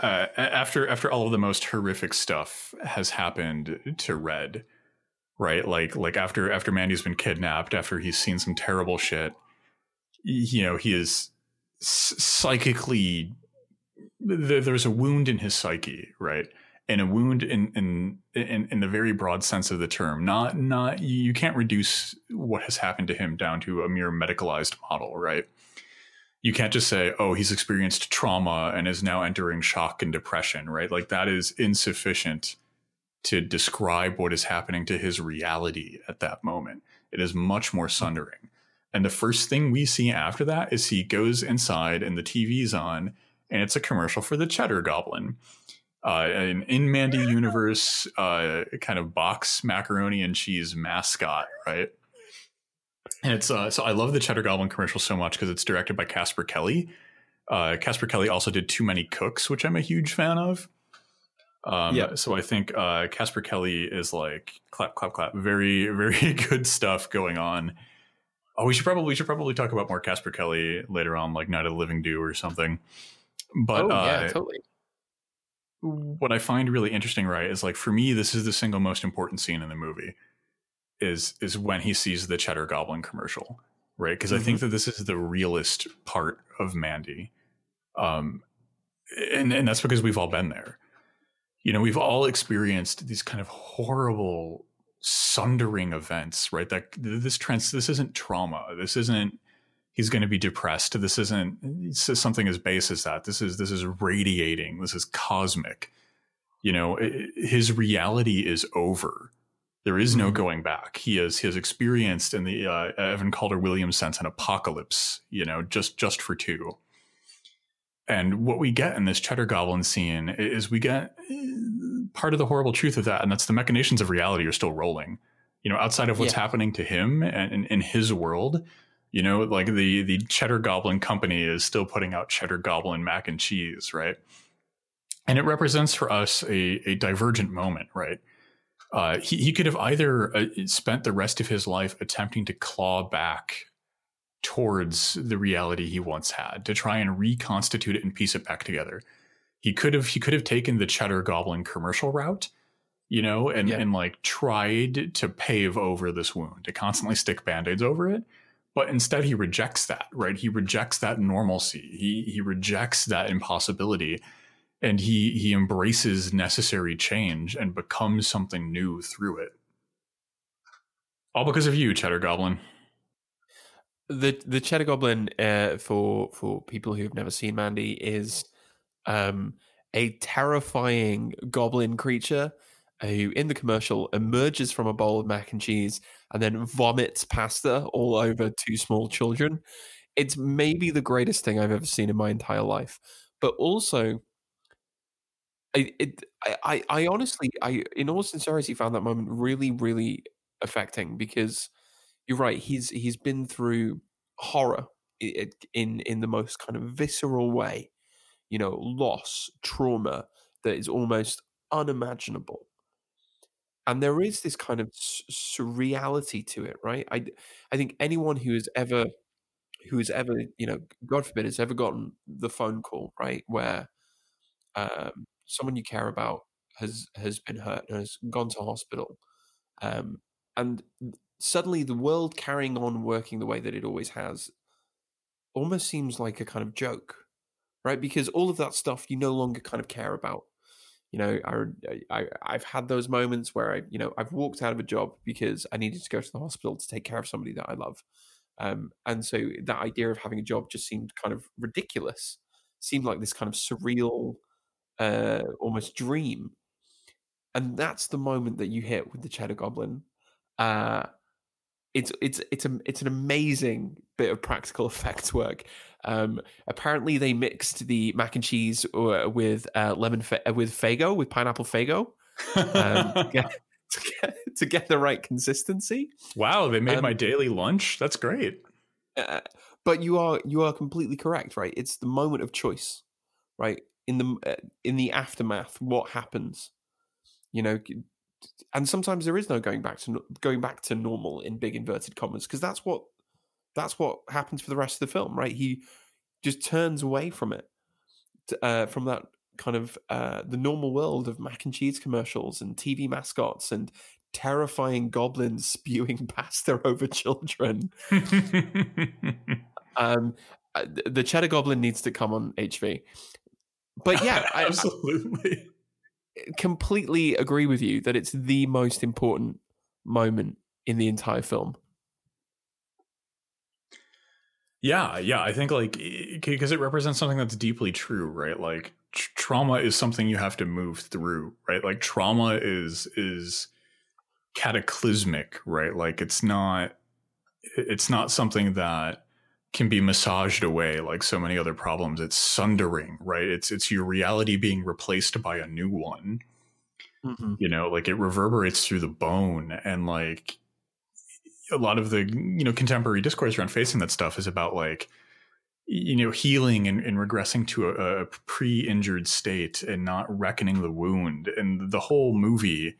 uh, after after all of the most horrific stuff has happened to Red, right? Like like after after Mandy's been kidnapped, after he's seen some terrible shit, you know, he is psychically th- there's a wound in his psyche, right? And a wound in, in in in the very broad sense of the term. Not not you can't reduce what has happened to him down to a mere medicalized model, right? You can't just say, "Oh, he's experienced trauma and is now entering shock and depression," right? Like that is insufficient to describe what is happening to his reality at that moment. It is much more sundering. And the first thing we see after that is he goes inside and the TV's on, and it's a commercial for the Cheddar Goblin. Uh, an in Mandy universe uh, kind of box macaroni and cheese mascot, right? And it's uh, so I love the Cheddar Goblin commercial so much because it's directed by Casper Kelly. Uh, Casper Kelly also did Too Many Cooks, which I'm a huge fan of. Um, Yep. So I think uh, Casper Kelly is like clap, clap, clap. Very, very good stuff going on. Oh, we should probably we should probably talk about more Casper Kelly later on, like Night of the Living Do or something. But oh uh, yeah, totally. What I find really interesting, right, is like for me, this is the single most important scene in the movie. Is is when he sees the Cheddar Goblin commercial, right? Because I think that this is the realest part of Mandy, um, and and that's because we've all been there. You know, we've all experienced these kind of horrible, sundering events, right? That this trans, this isn't trauma. This isn't he's going to be depressed. This isn't something as base as that. This is this is radiating. This is cosmic. You know, i- i- his reality is over. There is no Mhm. going back. He has he has experienced in the uh, Evan Calder Williams sense an apocalypse. You know, just just for two. And what we get in this Cheddar Goblin scene is we get eh, part of the horrible truth of that, and that's the machinations of reality are still rolling. You know, outside of what's Yeah. happening to him and in his world, you know, like the the Cheddar Goblin company is still putting out Cheddar Goblin mac and cheese, right? And it represents for us a, a divergent moment, right? Uh, he, he could have either uh, spent the rest of his life attempting to claw back towards the reality he once had to try and reconstitute it and piece it back together. He could have he could have taken the Cheddar Goblin commercial route, you know, and Yeah. and like tried to pave over this wound, to constantly stick band-aids over it. But instead he rejects that, right? He rejects that normalcy. He he rejects that impossibility and he he embraces necessary change and becomes something new through it. All because of you, Cheddar Goblin. the the Cheddar Goblin uh, for for people who have never seen Mandy is um, a terrifying goblin creature who, in the commercial, emerges from a bowl of mac and cheese and then vomits pasta all over two small children. It's maybe the greatest thing I've ever seen in my entire life, but also. I, it, I, I honestly, I in all sincerity, found that moment really, really affecting because you're right. He's he's been through horror in in the most kind of visceral way. You know, loss, trauma that is almost unimaginable. And there is this kind of surreality to it, right? I I think anyone who has ever who has ever, you know, God forbid, has ever gotten the phone call, right, where um, someone you care about has has been hurt and has gone to hospital, um, and suddenly the world carrying on working the way that it always has almost seems like a kind of joke, right? Because all of that stuff you no longer kind of care about. You know, I, I I've had those moments where I, you know, I've walked out of a job because I needed to go to the hospital to take care of somebody that I love. Um, and so that idea of having a job just seemed kind of ridiculous. Seemed like this kind of surreal, uh, almost dream. And that's the moment that you hit with the Cheddar Goblin. Uh, it's it's it's a it's an amazing bit of practical effects work. Um, apparently, they mixed the mac and cheese uh, with uh, lemon fa- with Faygo with pineapple Faygo um, to, get, to, get, to, get, the right consistency. Wow, they made um, my daily lunch. That's great. Uh, but you are you are completely correct, right? It's the moment of choice, right? In the uh, in the aftermath, what happens? You know, and sometimes there is no going back to going back to normal in big inverted commas because that's what that's what happens for the rest of the film, right? He just turns away from it, uh, from that kind of uh, the normal world of mac and cheese commercials and TV mascots and terrifying goblins spewing pasta over children. um, uh, the Cheddar Goblin needs to come on HV. But yeah, absolutely. Completely agree with you that it's the most important moment in the entire film. Yeah, yeah, I think like because it represents something that's deeply true, right? Like tr- trauma is something you have to move through, right? Like trauma is is cataclysmic, right? Like it's not it's not something that can be massaged away like so many other problems. It's sundering, right? It's it's your reality being replaced by a new one. Mm-hmm. You know, like it reverberates through the bone and like a lot of the you know contemporary discourse around facing that stuff is about like you know healing and, and regressing to a, a, pre-injured state and not reckoning the wound and the whole movie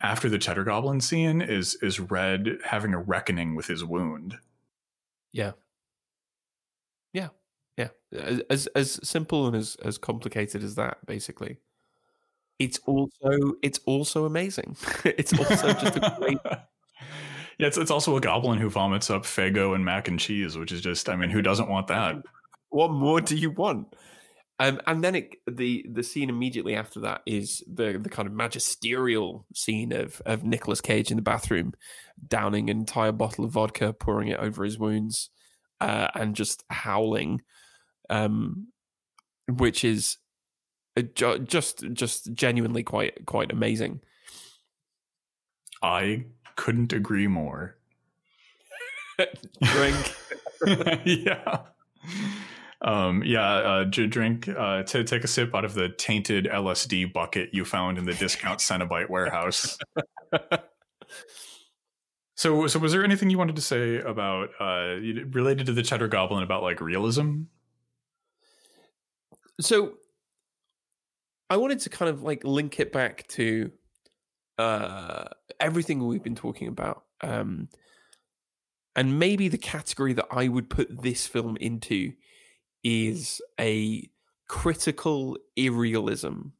after the cheddar goblin scene is is red having a reckoning with his wound yeah yeah as as simple and as as complicated as that basically it's also it's also amazing it's also just a great Yeah, it's, it's also a goblin who vomits up Faygo and mac and cheese, which is just, I mean, who doesn't want that? What more do you want? Um, and then it, the the scene immediately after that is the the kind of magisterial scene of of Nicolas Cage in the bathroom, downing an entire bottle of vodka, pouring it over his wounds, uh, and just howling, um, which is just just genuinely quite quite amazing. I couldn't agree more. drink. yeah. Um, yeah, uh, drink, uh, to take a sip out of the tainted LSD bucket you found in the discount Cenobite warehouse. so, so was there anything you wanted to say about, uh, related to the Cheddar Goblin about like realism? So, I wanted to kind of like link it back to uh, everything we've been talking about. Um, and maybe the category that I would put this film into is a critical irrealism.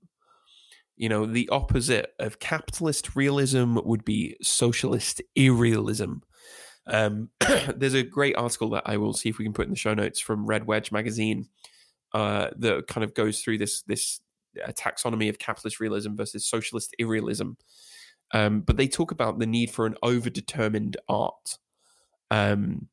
You know, the opposite of capitalist realism would be socialist irrealism. Um, there's a great article that I will see if we can put in the show notes from Red Wedge magazine uh, that kind of goes through this this uh, taxonomy of capitalist realism versus socialist irrealism. Um, but they talk about the need for an overdetermined art. Um,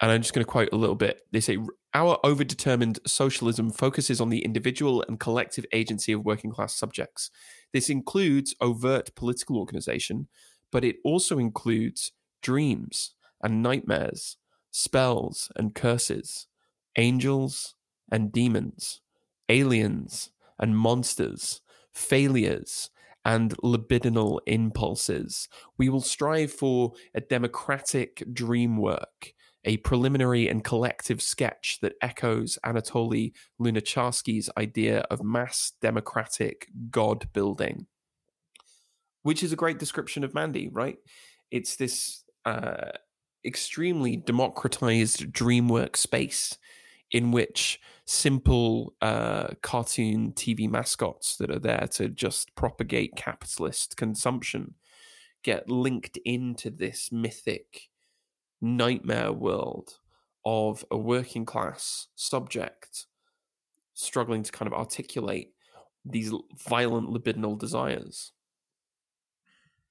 and I'm just going to quote a little bit. They say, Our overdetermined socialism focuses on the individual and collective agency of working class subjects. This includes overt political organization, but it also includes dreams and nightmares, spells and curses, angels and demons, aliens and monsters, failures and libidinal impulses. We will strive for a democratic dream work, a preliminary and collective sketch that echoes Anatoly Lunacharsky's idea of mass democratic God building, which is a great description of Mandy, right? It's this uh, extremely democratized dream work space in which simple uh, cartoon TV mascots that are there to just propagate capitalist consumption get linked into this mythic nightmare world of a working class subject struggling to kind of articulate these violent libidinal desires.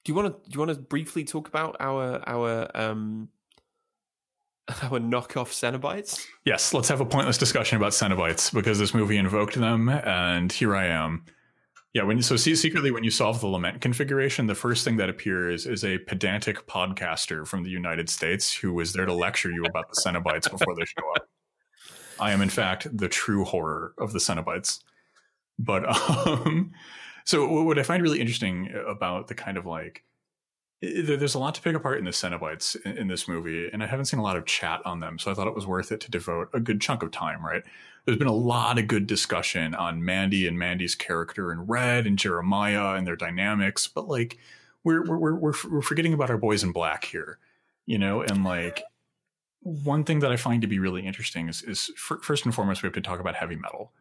Do you want to do you want to briefly talk about our our um our knockoff Cenobites? Yes, let's have a pointless discussion about Cenobites because this movie invoked them, and here I am. Yeah, when so see secretly when you solve the lament configuration, the first thing that appears is a pedantic podcaster from the United States who was there to lecture you about the Cenobites before they show up. I am in fact the true horror of the Cenobites. But um, so what I find really interesting about the kind of like there's a lot to pick apart in the Cenobites in this movie, and I haven't seen a lot of chat on them, so I thought it was worth it to devote a good chunk of time. Right, there's been a lot of good discussion on Mandy and Mandy's character and Red and Jeremiah and their dynamics, but like we're we're we're we're forgetting about our boys in black here, you know, and like one thing that I find to be really interesting is is first and foremost we have to talk about heavy metal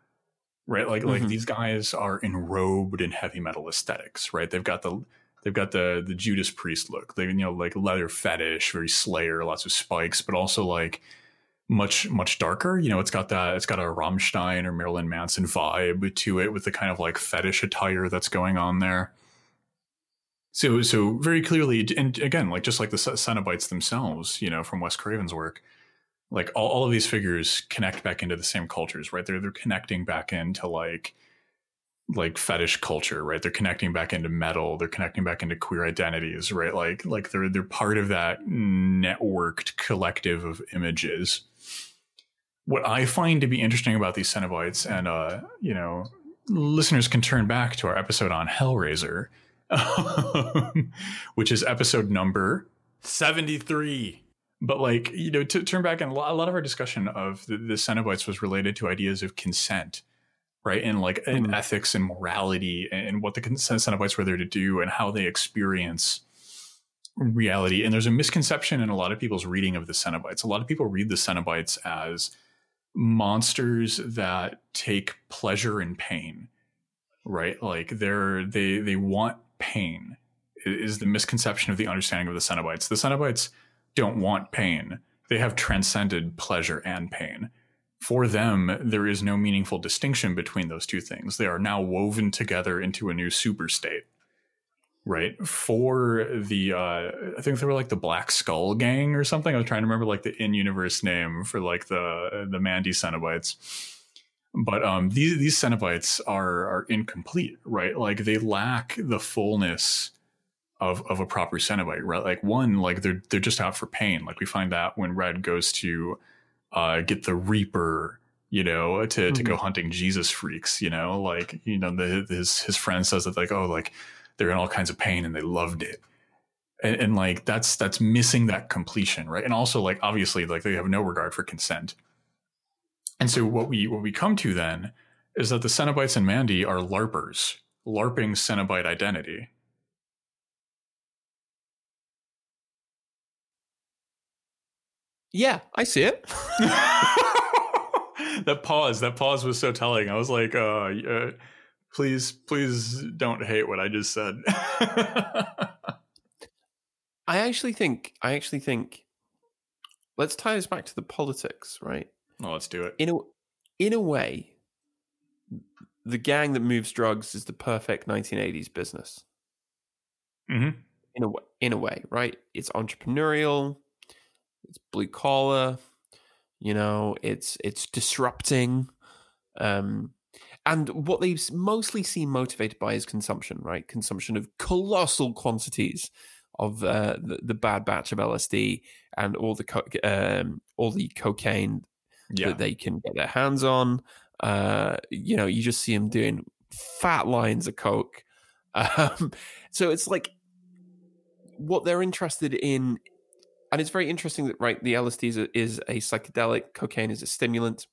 right like mm-hmm. like these guys are enrobed in heavy metal aesthetics right they've got the they've got the the Judas Priest look. They you know like leather fetish, very Slayer, lots of spikes, but also like much much darker. You know, it's got that it's got a Rammstein or Marilyn Manson vibe to it with the kind of like fetish attire that's going on there. So so very clearly, and again, like just like the Cenobites themselves, you know, from Wes Craven's work, like all, all of these figures connect back into the same cultures, right? They're they're connecting back into like like fetish culture, right? They're connecting back into metal, they're connecting back into queer identities, right? Like like they're they're part of that networked collective of images. What I find to be interesting about these Cenobites, and uh, you know, listeners can turn back to our episode on Hellraiser, which is episode number 73 but like you know to turn back and a lot of our discussion of the, the cenobites was related to ideas of consent right? And like mm. in ethics and morality and what the Cenobites were there to do and how they experience reality. And there's a misconception in a lot of people's reading of the Cenobites. A lot of people read the Cenobites as monsters that take pleasure in pain, right? Like they're they they want pain. Is the misconception of the understanding of the Cenobites. The Cenobites don't want pain. They have transcended pleasure and pain for them, there is no meaningful distinction between those two things. They are now woven together into a new super state. Right. For the, uh, I think they were like the Black Skull Gang or something. I was trying to remember like the in universe name for like the, the Mandy Cenobites. But um, these, these Cenobites are, are incomplete, right? Like they lack the fullness of, of a proper Cenobite, right? Like one, like they're, they're just out for pain. Like we find that when Red goes to, uh, get the Reaper, you know, to, mm-hmm. to go mm-hmm. hunting Jesus freaks, you know, like, you know, the, his, his friend says that like, oh, like they're in all kinds of pain and they loved it. And, and like, that's, that's missing that completion. Right. And also like, obviously like they have no regard for consent. And so what we, what we come to then is that the Cenobites and Mandy are LARPers, LARPing Cenobite identity. Yeah, I see it. that pause, that pause was so telling. I was like, uh, uh please, please don't hate what I just said. I actually think, I actually think, let's tie this back to the politics, right? Oh, let's do it. In a, in a way, the gang that moves drugs is the perfect 1980s business. Mm-hmm. In a in a way, right? It's entrepreneurial it's blue collar, you know, it's it's disrupting. Um, and what they mostly seem motivated by is consumption, right? Consumption of colossal quantities of uh, the, the, bad batch of LSD and all the co- um, all the cocaine yeah. that they can get their hands on. Uh, you know, you just see them doing fat lines of coke. Um, so it's like what they're interested in and it's very interesting that right the LSD is a, is a psychedelic, cocaine is a stimulant,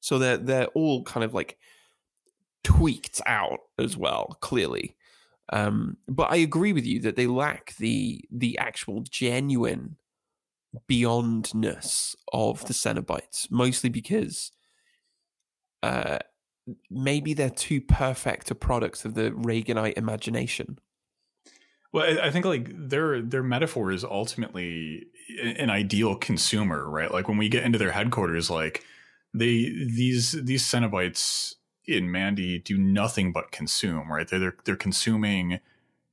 so they're they're all kind of like tweaked out as well, clearly. Um, but I agree with you that they lack the the actual genuine beyondness of the Cenobites, mostly because uh, maybe they're too perfect a product of the Reaganite imagination. Well, I think like their their metaphor is ultimately an ideal consumer, right? Like when we get into their headquarters, like they these these Cenobites in Mandy do nothing but consume, right? They're they're, they're consuming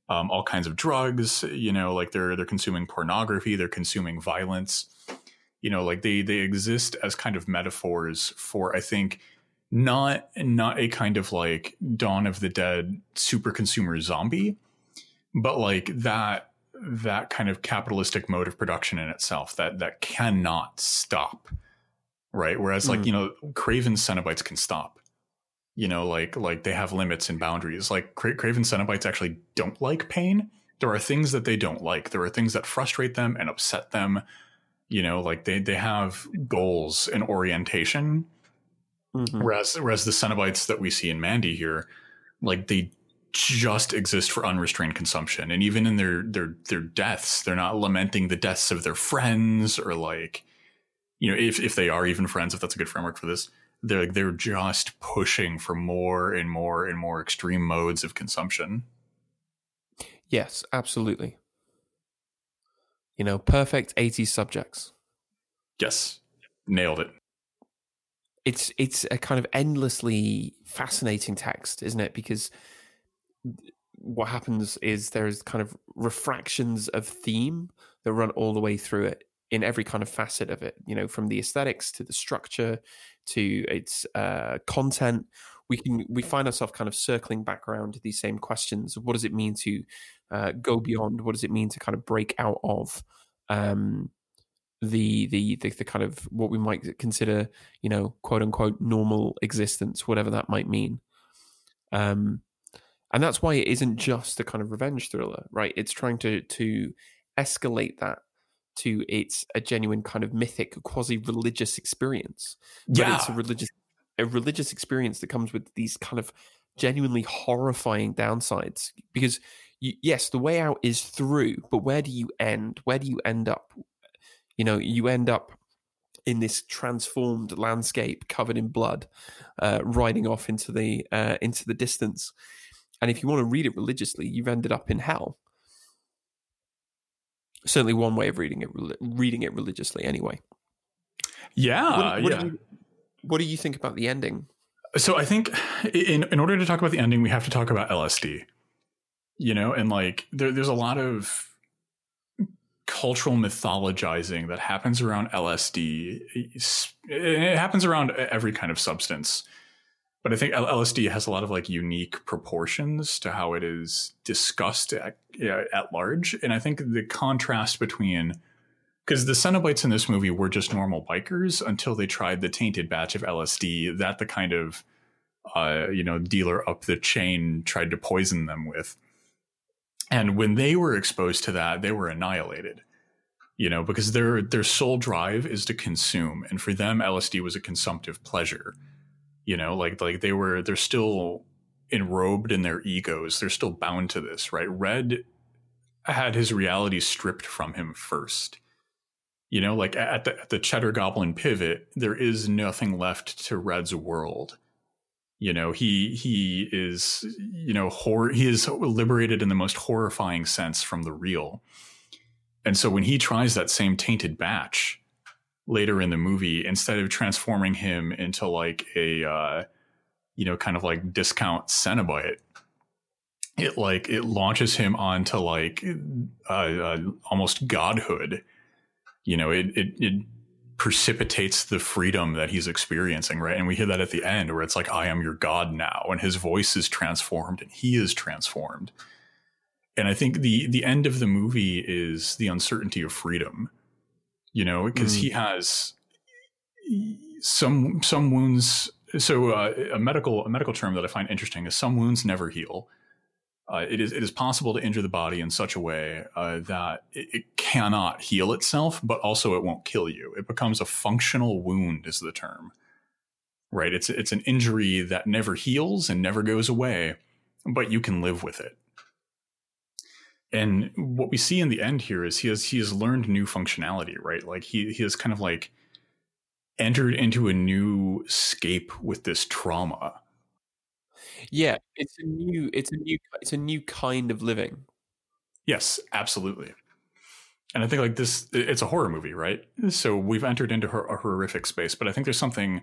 um, all kinds of drugs, you know, like they're they're consuming pornography, they're consuming violence, You know, like they they exist as kind of metaphors for I think not not a kind of like Dawn of the Dead super consumer zombie, but like that that kind of capitalistic mode of production in itself that that cannot stop right? Whereas like Mm. you know craven cenobites can stop. You know like like they have limits and boundaries. Like Cra- craven cenobites actually don't like pain. There are things that they don't like. There are things that frustrate them and upset them. You know like they they have goals and orientation. Mhm. Whereas, whereas the Cenobites that we see in Mandy here, like they just exist for unrestrained consumption, and even in their their their deaths, they're not lamenting the deaths of their friends or like, you know, if if they are even friends, if that's a good framework for this, they're they're just pushing for more and more and more extreme modes of consumption. Yes, absolutely. You know, perfect 80 subjects. Yes, nailed it. It's it's a kind of endlessly fascinating text, isn't it? Because what happens is there's kind of refractions of theme that run all the way through it in every kind of facet of it, you know, from the aesthetics to the structure to its uh, content. We can we find ourselves kind of circling back around to these same questions. What does it mean to uh, go beyond? What does it mean to kind of break out of um, the, the the the kind of what we might consider, you know, quote unquote normal existence, whatever that might mean. Um, and that's why it isn't just a kind of revenge thriller, right? It's trying to to escalate that to its a genuine kind of mythic, quasi religious experience. But Yeah, it's a religious a religious experience that comes with these kind of genuinely horrifying downsides because you, yes the way out is through but where do you end where do you end up you know you end up in this transformed landscape covered in blood uh, riding off into the uh, into the distance and if you want to read it religiously you've ended up in hell certainly one way of reading it reading it religiously anyway yeah, what, what yeah. do you, what do you think about the ending So I think in in order to talk about the ending, we have to talk about LSD. You know, and like there, there's a lot of cultural mythologizing that happens around LSD. It happens around every kind of substance, but I think LSD has a lot of like unique proportions to how it is discussed at, at large. And I think the contrast between because the Cenobites in this movie were just normal bikers until they tried the tainted batch of LSD that the kind of uh, you know dealer up the chain tried to poison them with. And when they were exposed to that, they were annihilated. You know, because their their sole drive is to consume, and for them, LSD was a consumptive pleasure. You know, like like they were they're still enrobed in their egos. They're still bound to this, right? Red had his reality stripped from him first you know like at the, at the cheddar goblin pivot there is nothing left to red's world you know he he is you know hor- he is liberated in the most horrifying sense from the real and so when he tries that same tainted batch later in the movie instead of transforming him into like a uh you know kind of like discount cenobite it like it launches him onto like uh, uh almost godhood. You know it, it it precipitates the freedom that he's experiencing right? And we hear that at the end where it's like i am your god now and his voice is transformed and he is transformed. And i think the the end of the movie is the uncertainty of freedom you know because he has some some wounds so uh, a medical a medical term that i find interesting is some wounds never heal uh, it is it is possible to injure the body in such a way uh, that it, it cannot heal itself, but also it won't kill you. It becomes a functional wound, is the term. Right? It's it's an injury that never heals and never goes away, but you can live with it. And what we see in the end here is he has he has learned new functionality, right? Like he he has kind of like entered into a new scape with this trauma Yeah, it's a new, it's a new, it's a new kind of living. Yes, absolutely. And I think like this, it's a horror movie, right? So we've entered into her, a horrific space, but I think there's something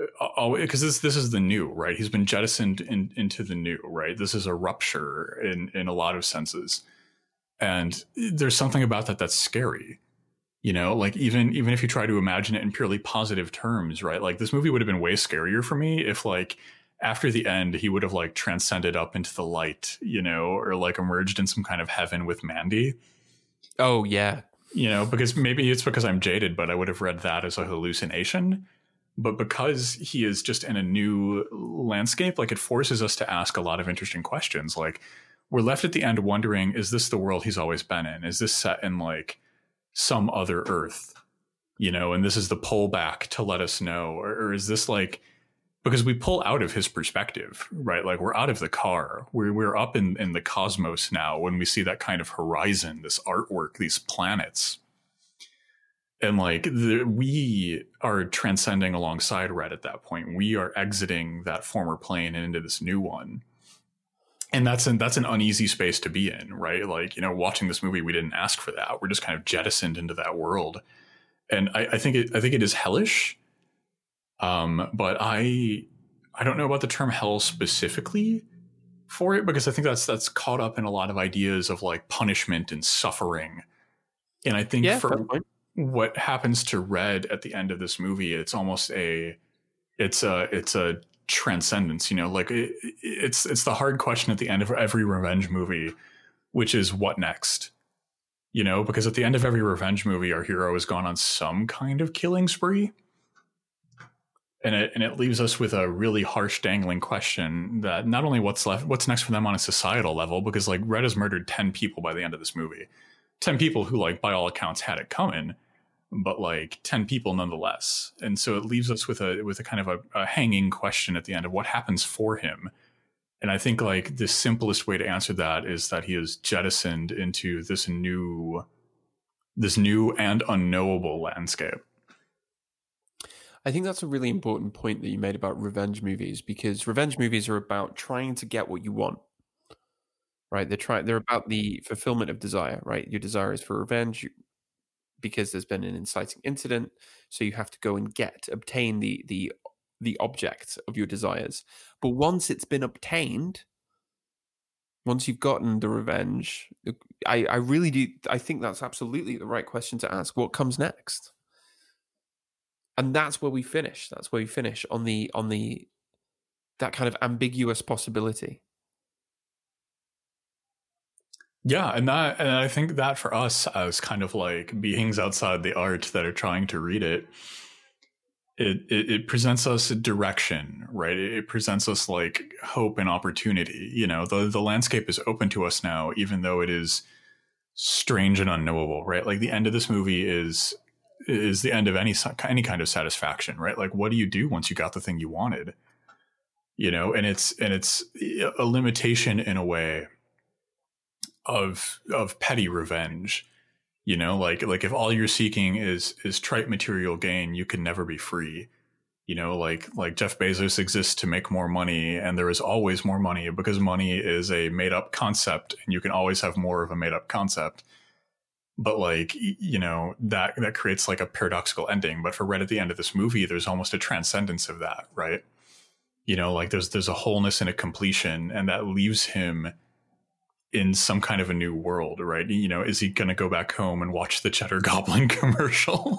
Uh, oh, because this this is the new, right? He's been jettisoned in, into the new, right? This is a rupture in in a lot of senses, and eh, there's something about that that's scary. You know, like even even if you try to imagine it in purely positive terms, right? Like this movie would have been way scarier for me if like after the end he would have like transcended up into the light, you know, or like emerged in some kind of heaven with Mandy. Oh yeah, You know, because maybe it's because I'm jaded, but I would have read that as a hallucination. But because he is just in a new landscape, like it forces us to ask a lot of interesting questions. Like we're left at the end wondering, is this the world he's always been in? Is this set in like some other Earth? You know, and this is the pullback to let us know, or, or is this like because we pull out of his perspective, right? Like we're out of the car. We're we're up in, in the cosmos now when we see that kind of horizon, this artwork, these planets. And like the, we are transcending alongside Red at that point. We are exiting that former plane and into this new one. And that's an that's an uneasy space to be in, right? Like, you know, watching this movie, we didn't ask for that. We're just kind of jettisoned into that world. And I, I think it I think it is hellish um, but I I don't know about the term hell specifically for it because I think that's that's caught up in a lot of ideas of like punishment and suffering. And I think yeah. for. What happens to Red at the end of this movie, it's almost a it's a it's a transcendence, you know, like it, it's it's the hard question at the end of every revenge movie, which is what next? You know, because at the end of every revenge movie, our hero has gone on some kind of killing spree. And it and it leaves us with a really harsh dangling question that not only what's left what's next for them on a societal level because like red has murdered 10 people by the end of this movie. 10 people who like by all accounts had it coming but like 10 people nonetheless and so it leaves us with a with a kind of a, a hanging question at the end of what happens for him and i think like the simplest way to answer that is that he is jettisoned into this new this new and unknowable landscape I think that's a really important point that you made about revenge movies because revenge movies are about trying to get what you want. Right? They're trying they're about the fulfillment of desire, right? Your desire is for revenge because there's been an inciting incident, so you have to go and get obtain the the the object of your desires. But once it's been obtained, once you've gotten the revenge, uh, I, I really do I think that's absolutely the right question to ask. What comes next? and that's where we finish that's where we finish on the on the that kind of ambiguous possibility yeah and that and i think that for us as kind of like beings outside the art that are trying to read it it it, it presents us a direction right it, it presents us like hope and opportunity you know the the landscape is open to us now even though it is strange and unknowable right like the end of this movie is is the end of any any kind of satisfaction, right? Like, what do you do once you got the thing you wanted? You know, and it's and it's a limitation in a way of of petty revenge. You know, like like if all you're seeking is is trite material gain, you can never be free. You know, like like Jeff Bezos exists to make more money, and there is always more money because money is a made up concept, and you can always have more of a made up concept but like you know that that creates like a paradoxical ending but for red at the end of this movie there's almost a transcendence of that right you know like there's there's a wholeness and a completion and that leaves him in some kind of a new world right? You know is he going to go back home and watch the cheddar goblin commercial?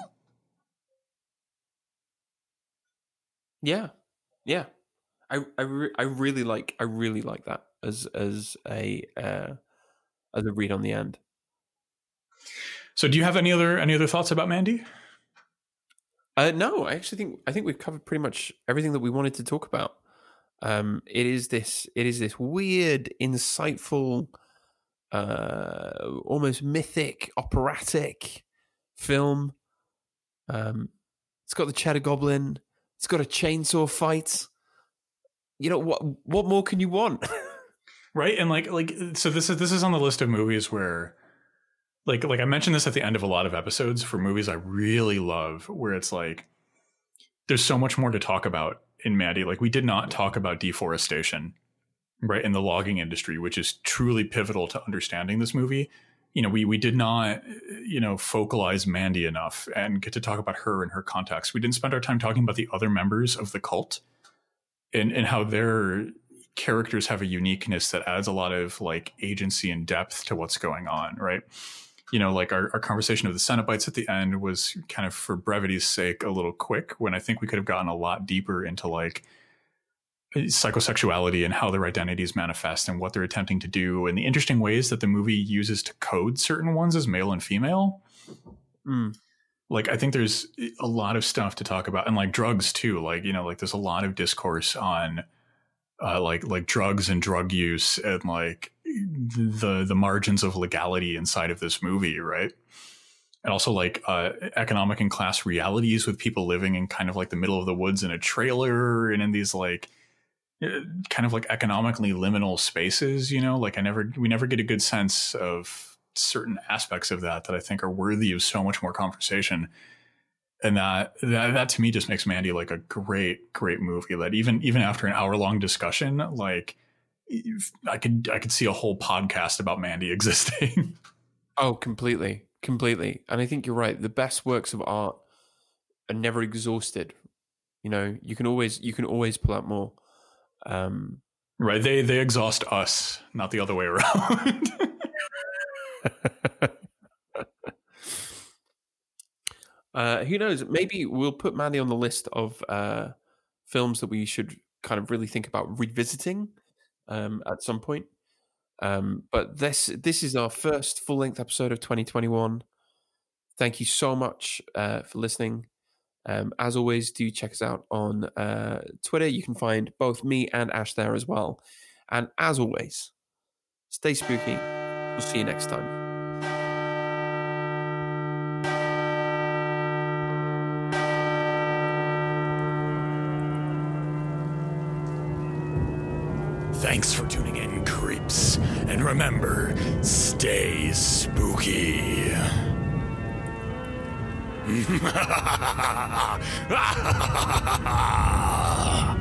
Yeah. Yeah. I I, re- I really like i really like that as as a uh as a read on the end. So, do you have any other any other thoughts about Mandy? Uh, no, I actually think I think we've covered pretty much everything that we wanted to talk about. Um, it is this it is this weird, insightful, uh, almost mythic, operatic film. Um, it's got the Cheddar Goblin. It's got a chainsaw fight. You know what? What more can you want? right, and like like so this is this is on the list of movies where like like I mentioned this at the end of a lot of episodes for movies I really love, where it's like there's so much more to talk about in Mandy. Like we did not talk about deforestation, right, in the logging industry, which is truly pivotal to understanding this movie. You know, we we did not, you know, focalize Mandy enough and get to talk about her and her context. We didn't spend our time talking about the other members of the cult and and how their characters have a uniqueness that adds a lot of like agency and depth to what's going on, right? you know, like our, our conversation of the Cenobites at the end was kind of for brevity's sake a little quick when I think we could have gotten a lot deeper into like psychosexuality and how their identities manifest and what they're attempting to do and the interesting ways that the movie uses to code certain ones as male and female. Mm. Like I think there's a lot of stuff to talk about and like drugs too. Like, you know, like there's a lot of discourse on uh, like like drugs and drug use and like the the margins of legality inside of this movie, right? And also like uh, economic and class realities with people living in kind of like the middle of the woods in a trailer and in these like Uh, kind of like economically liminal spaces. You know, like I never we never get a good sense of certain aspects of that that I think are worthy of so much more conversation. And that, that that to me just makes Mandy like a great, great movie that even even after an hour long discussion, like I could I could see a whole podcast about Mandy existing. oh, completely, completely. And I think you're right. The best works of art are never exhausted. You know, you can always you can always pull out more. Um, right? They they exhaust us, not the other way around. uh, who knows? Maybe we'll put Mandy on the list of uh, films that we should kind of really think about revisiting um, at some point. Um, but this this is our first full length episode of 2021. Thank you so much uh, for listening. Um, as always, do check us out on uh, Twitter. You can find both me and Ash there as well. And as always, stay spooky. We'll see you next time. Thanks for tuning in, creeps. And remember, stay spooky. ハハハハハ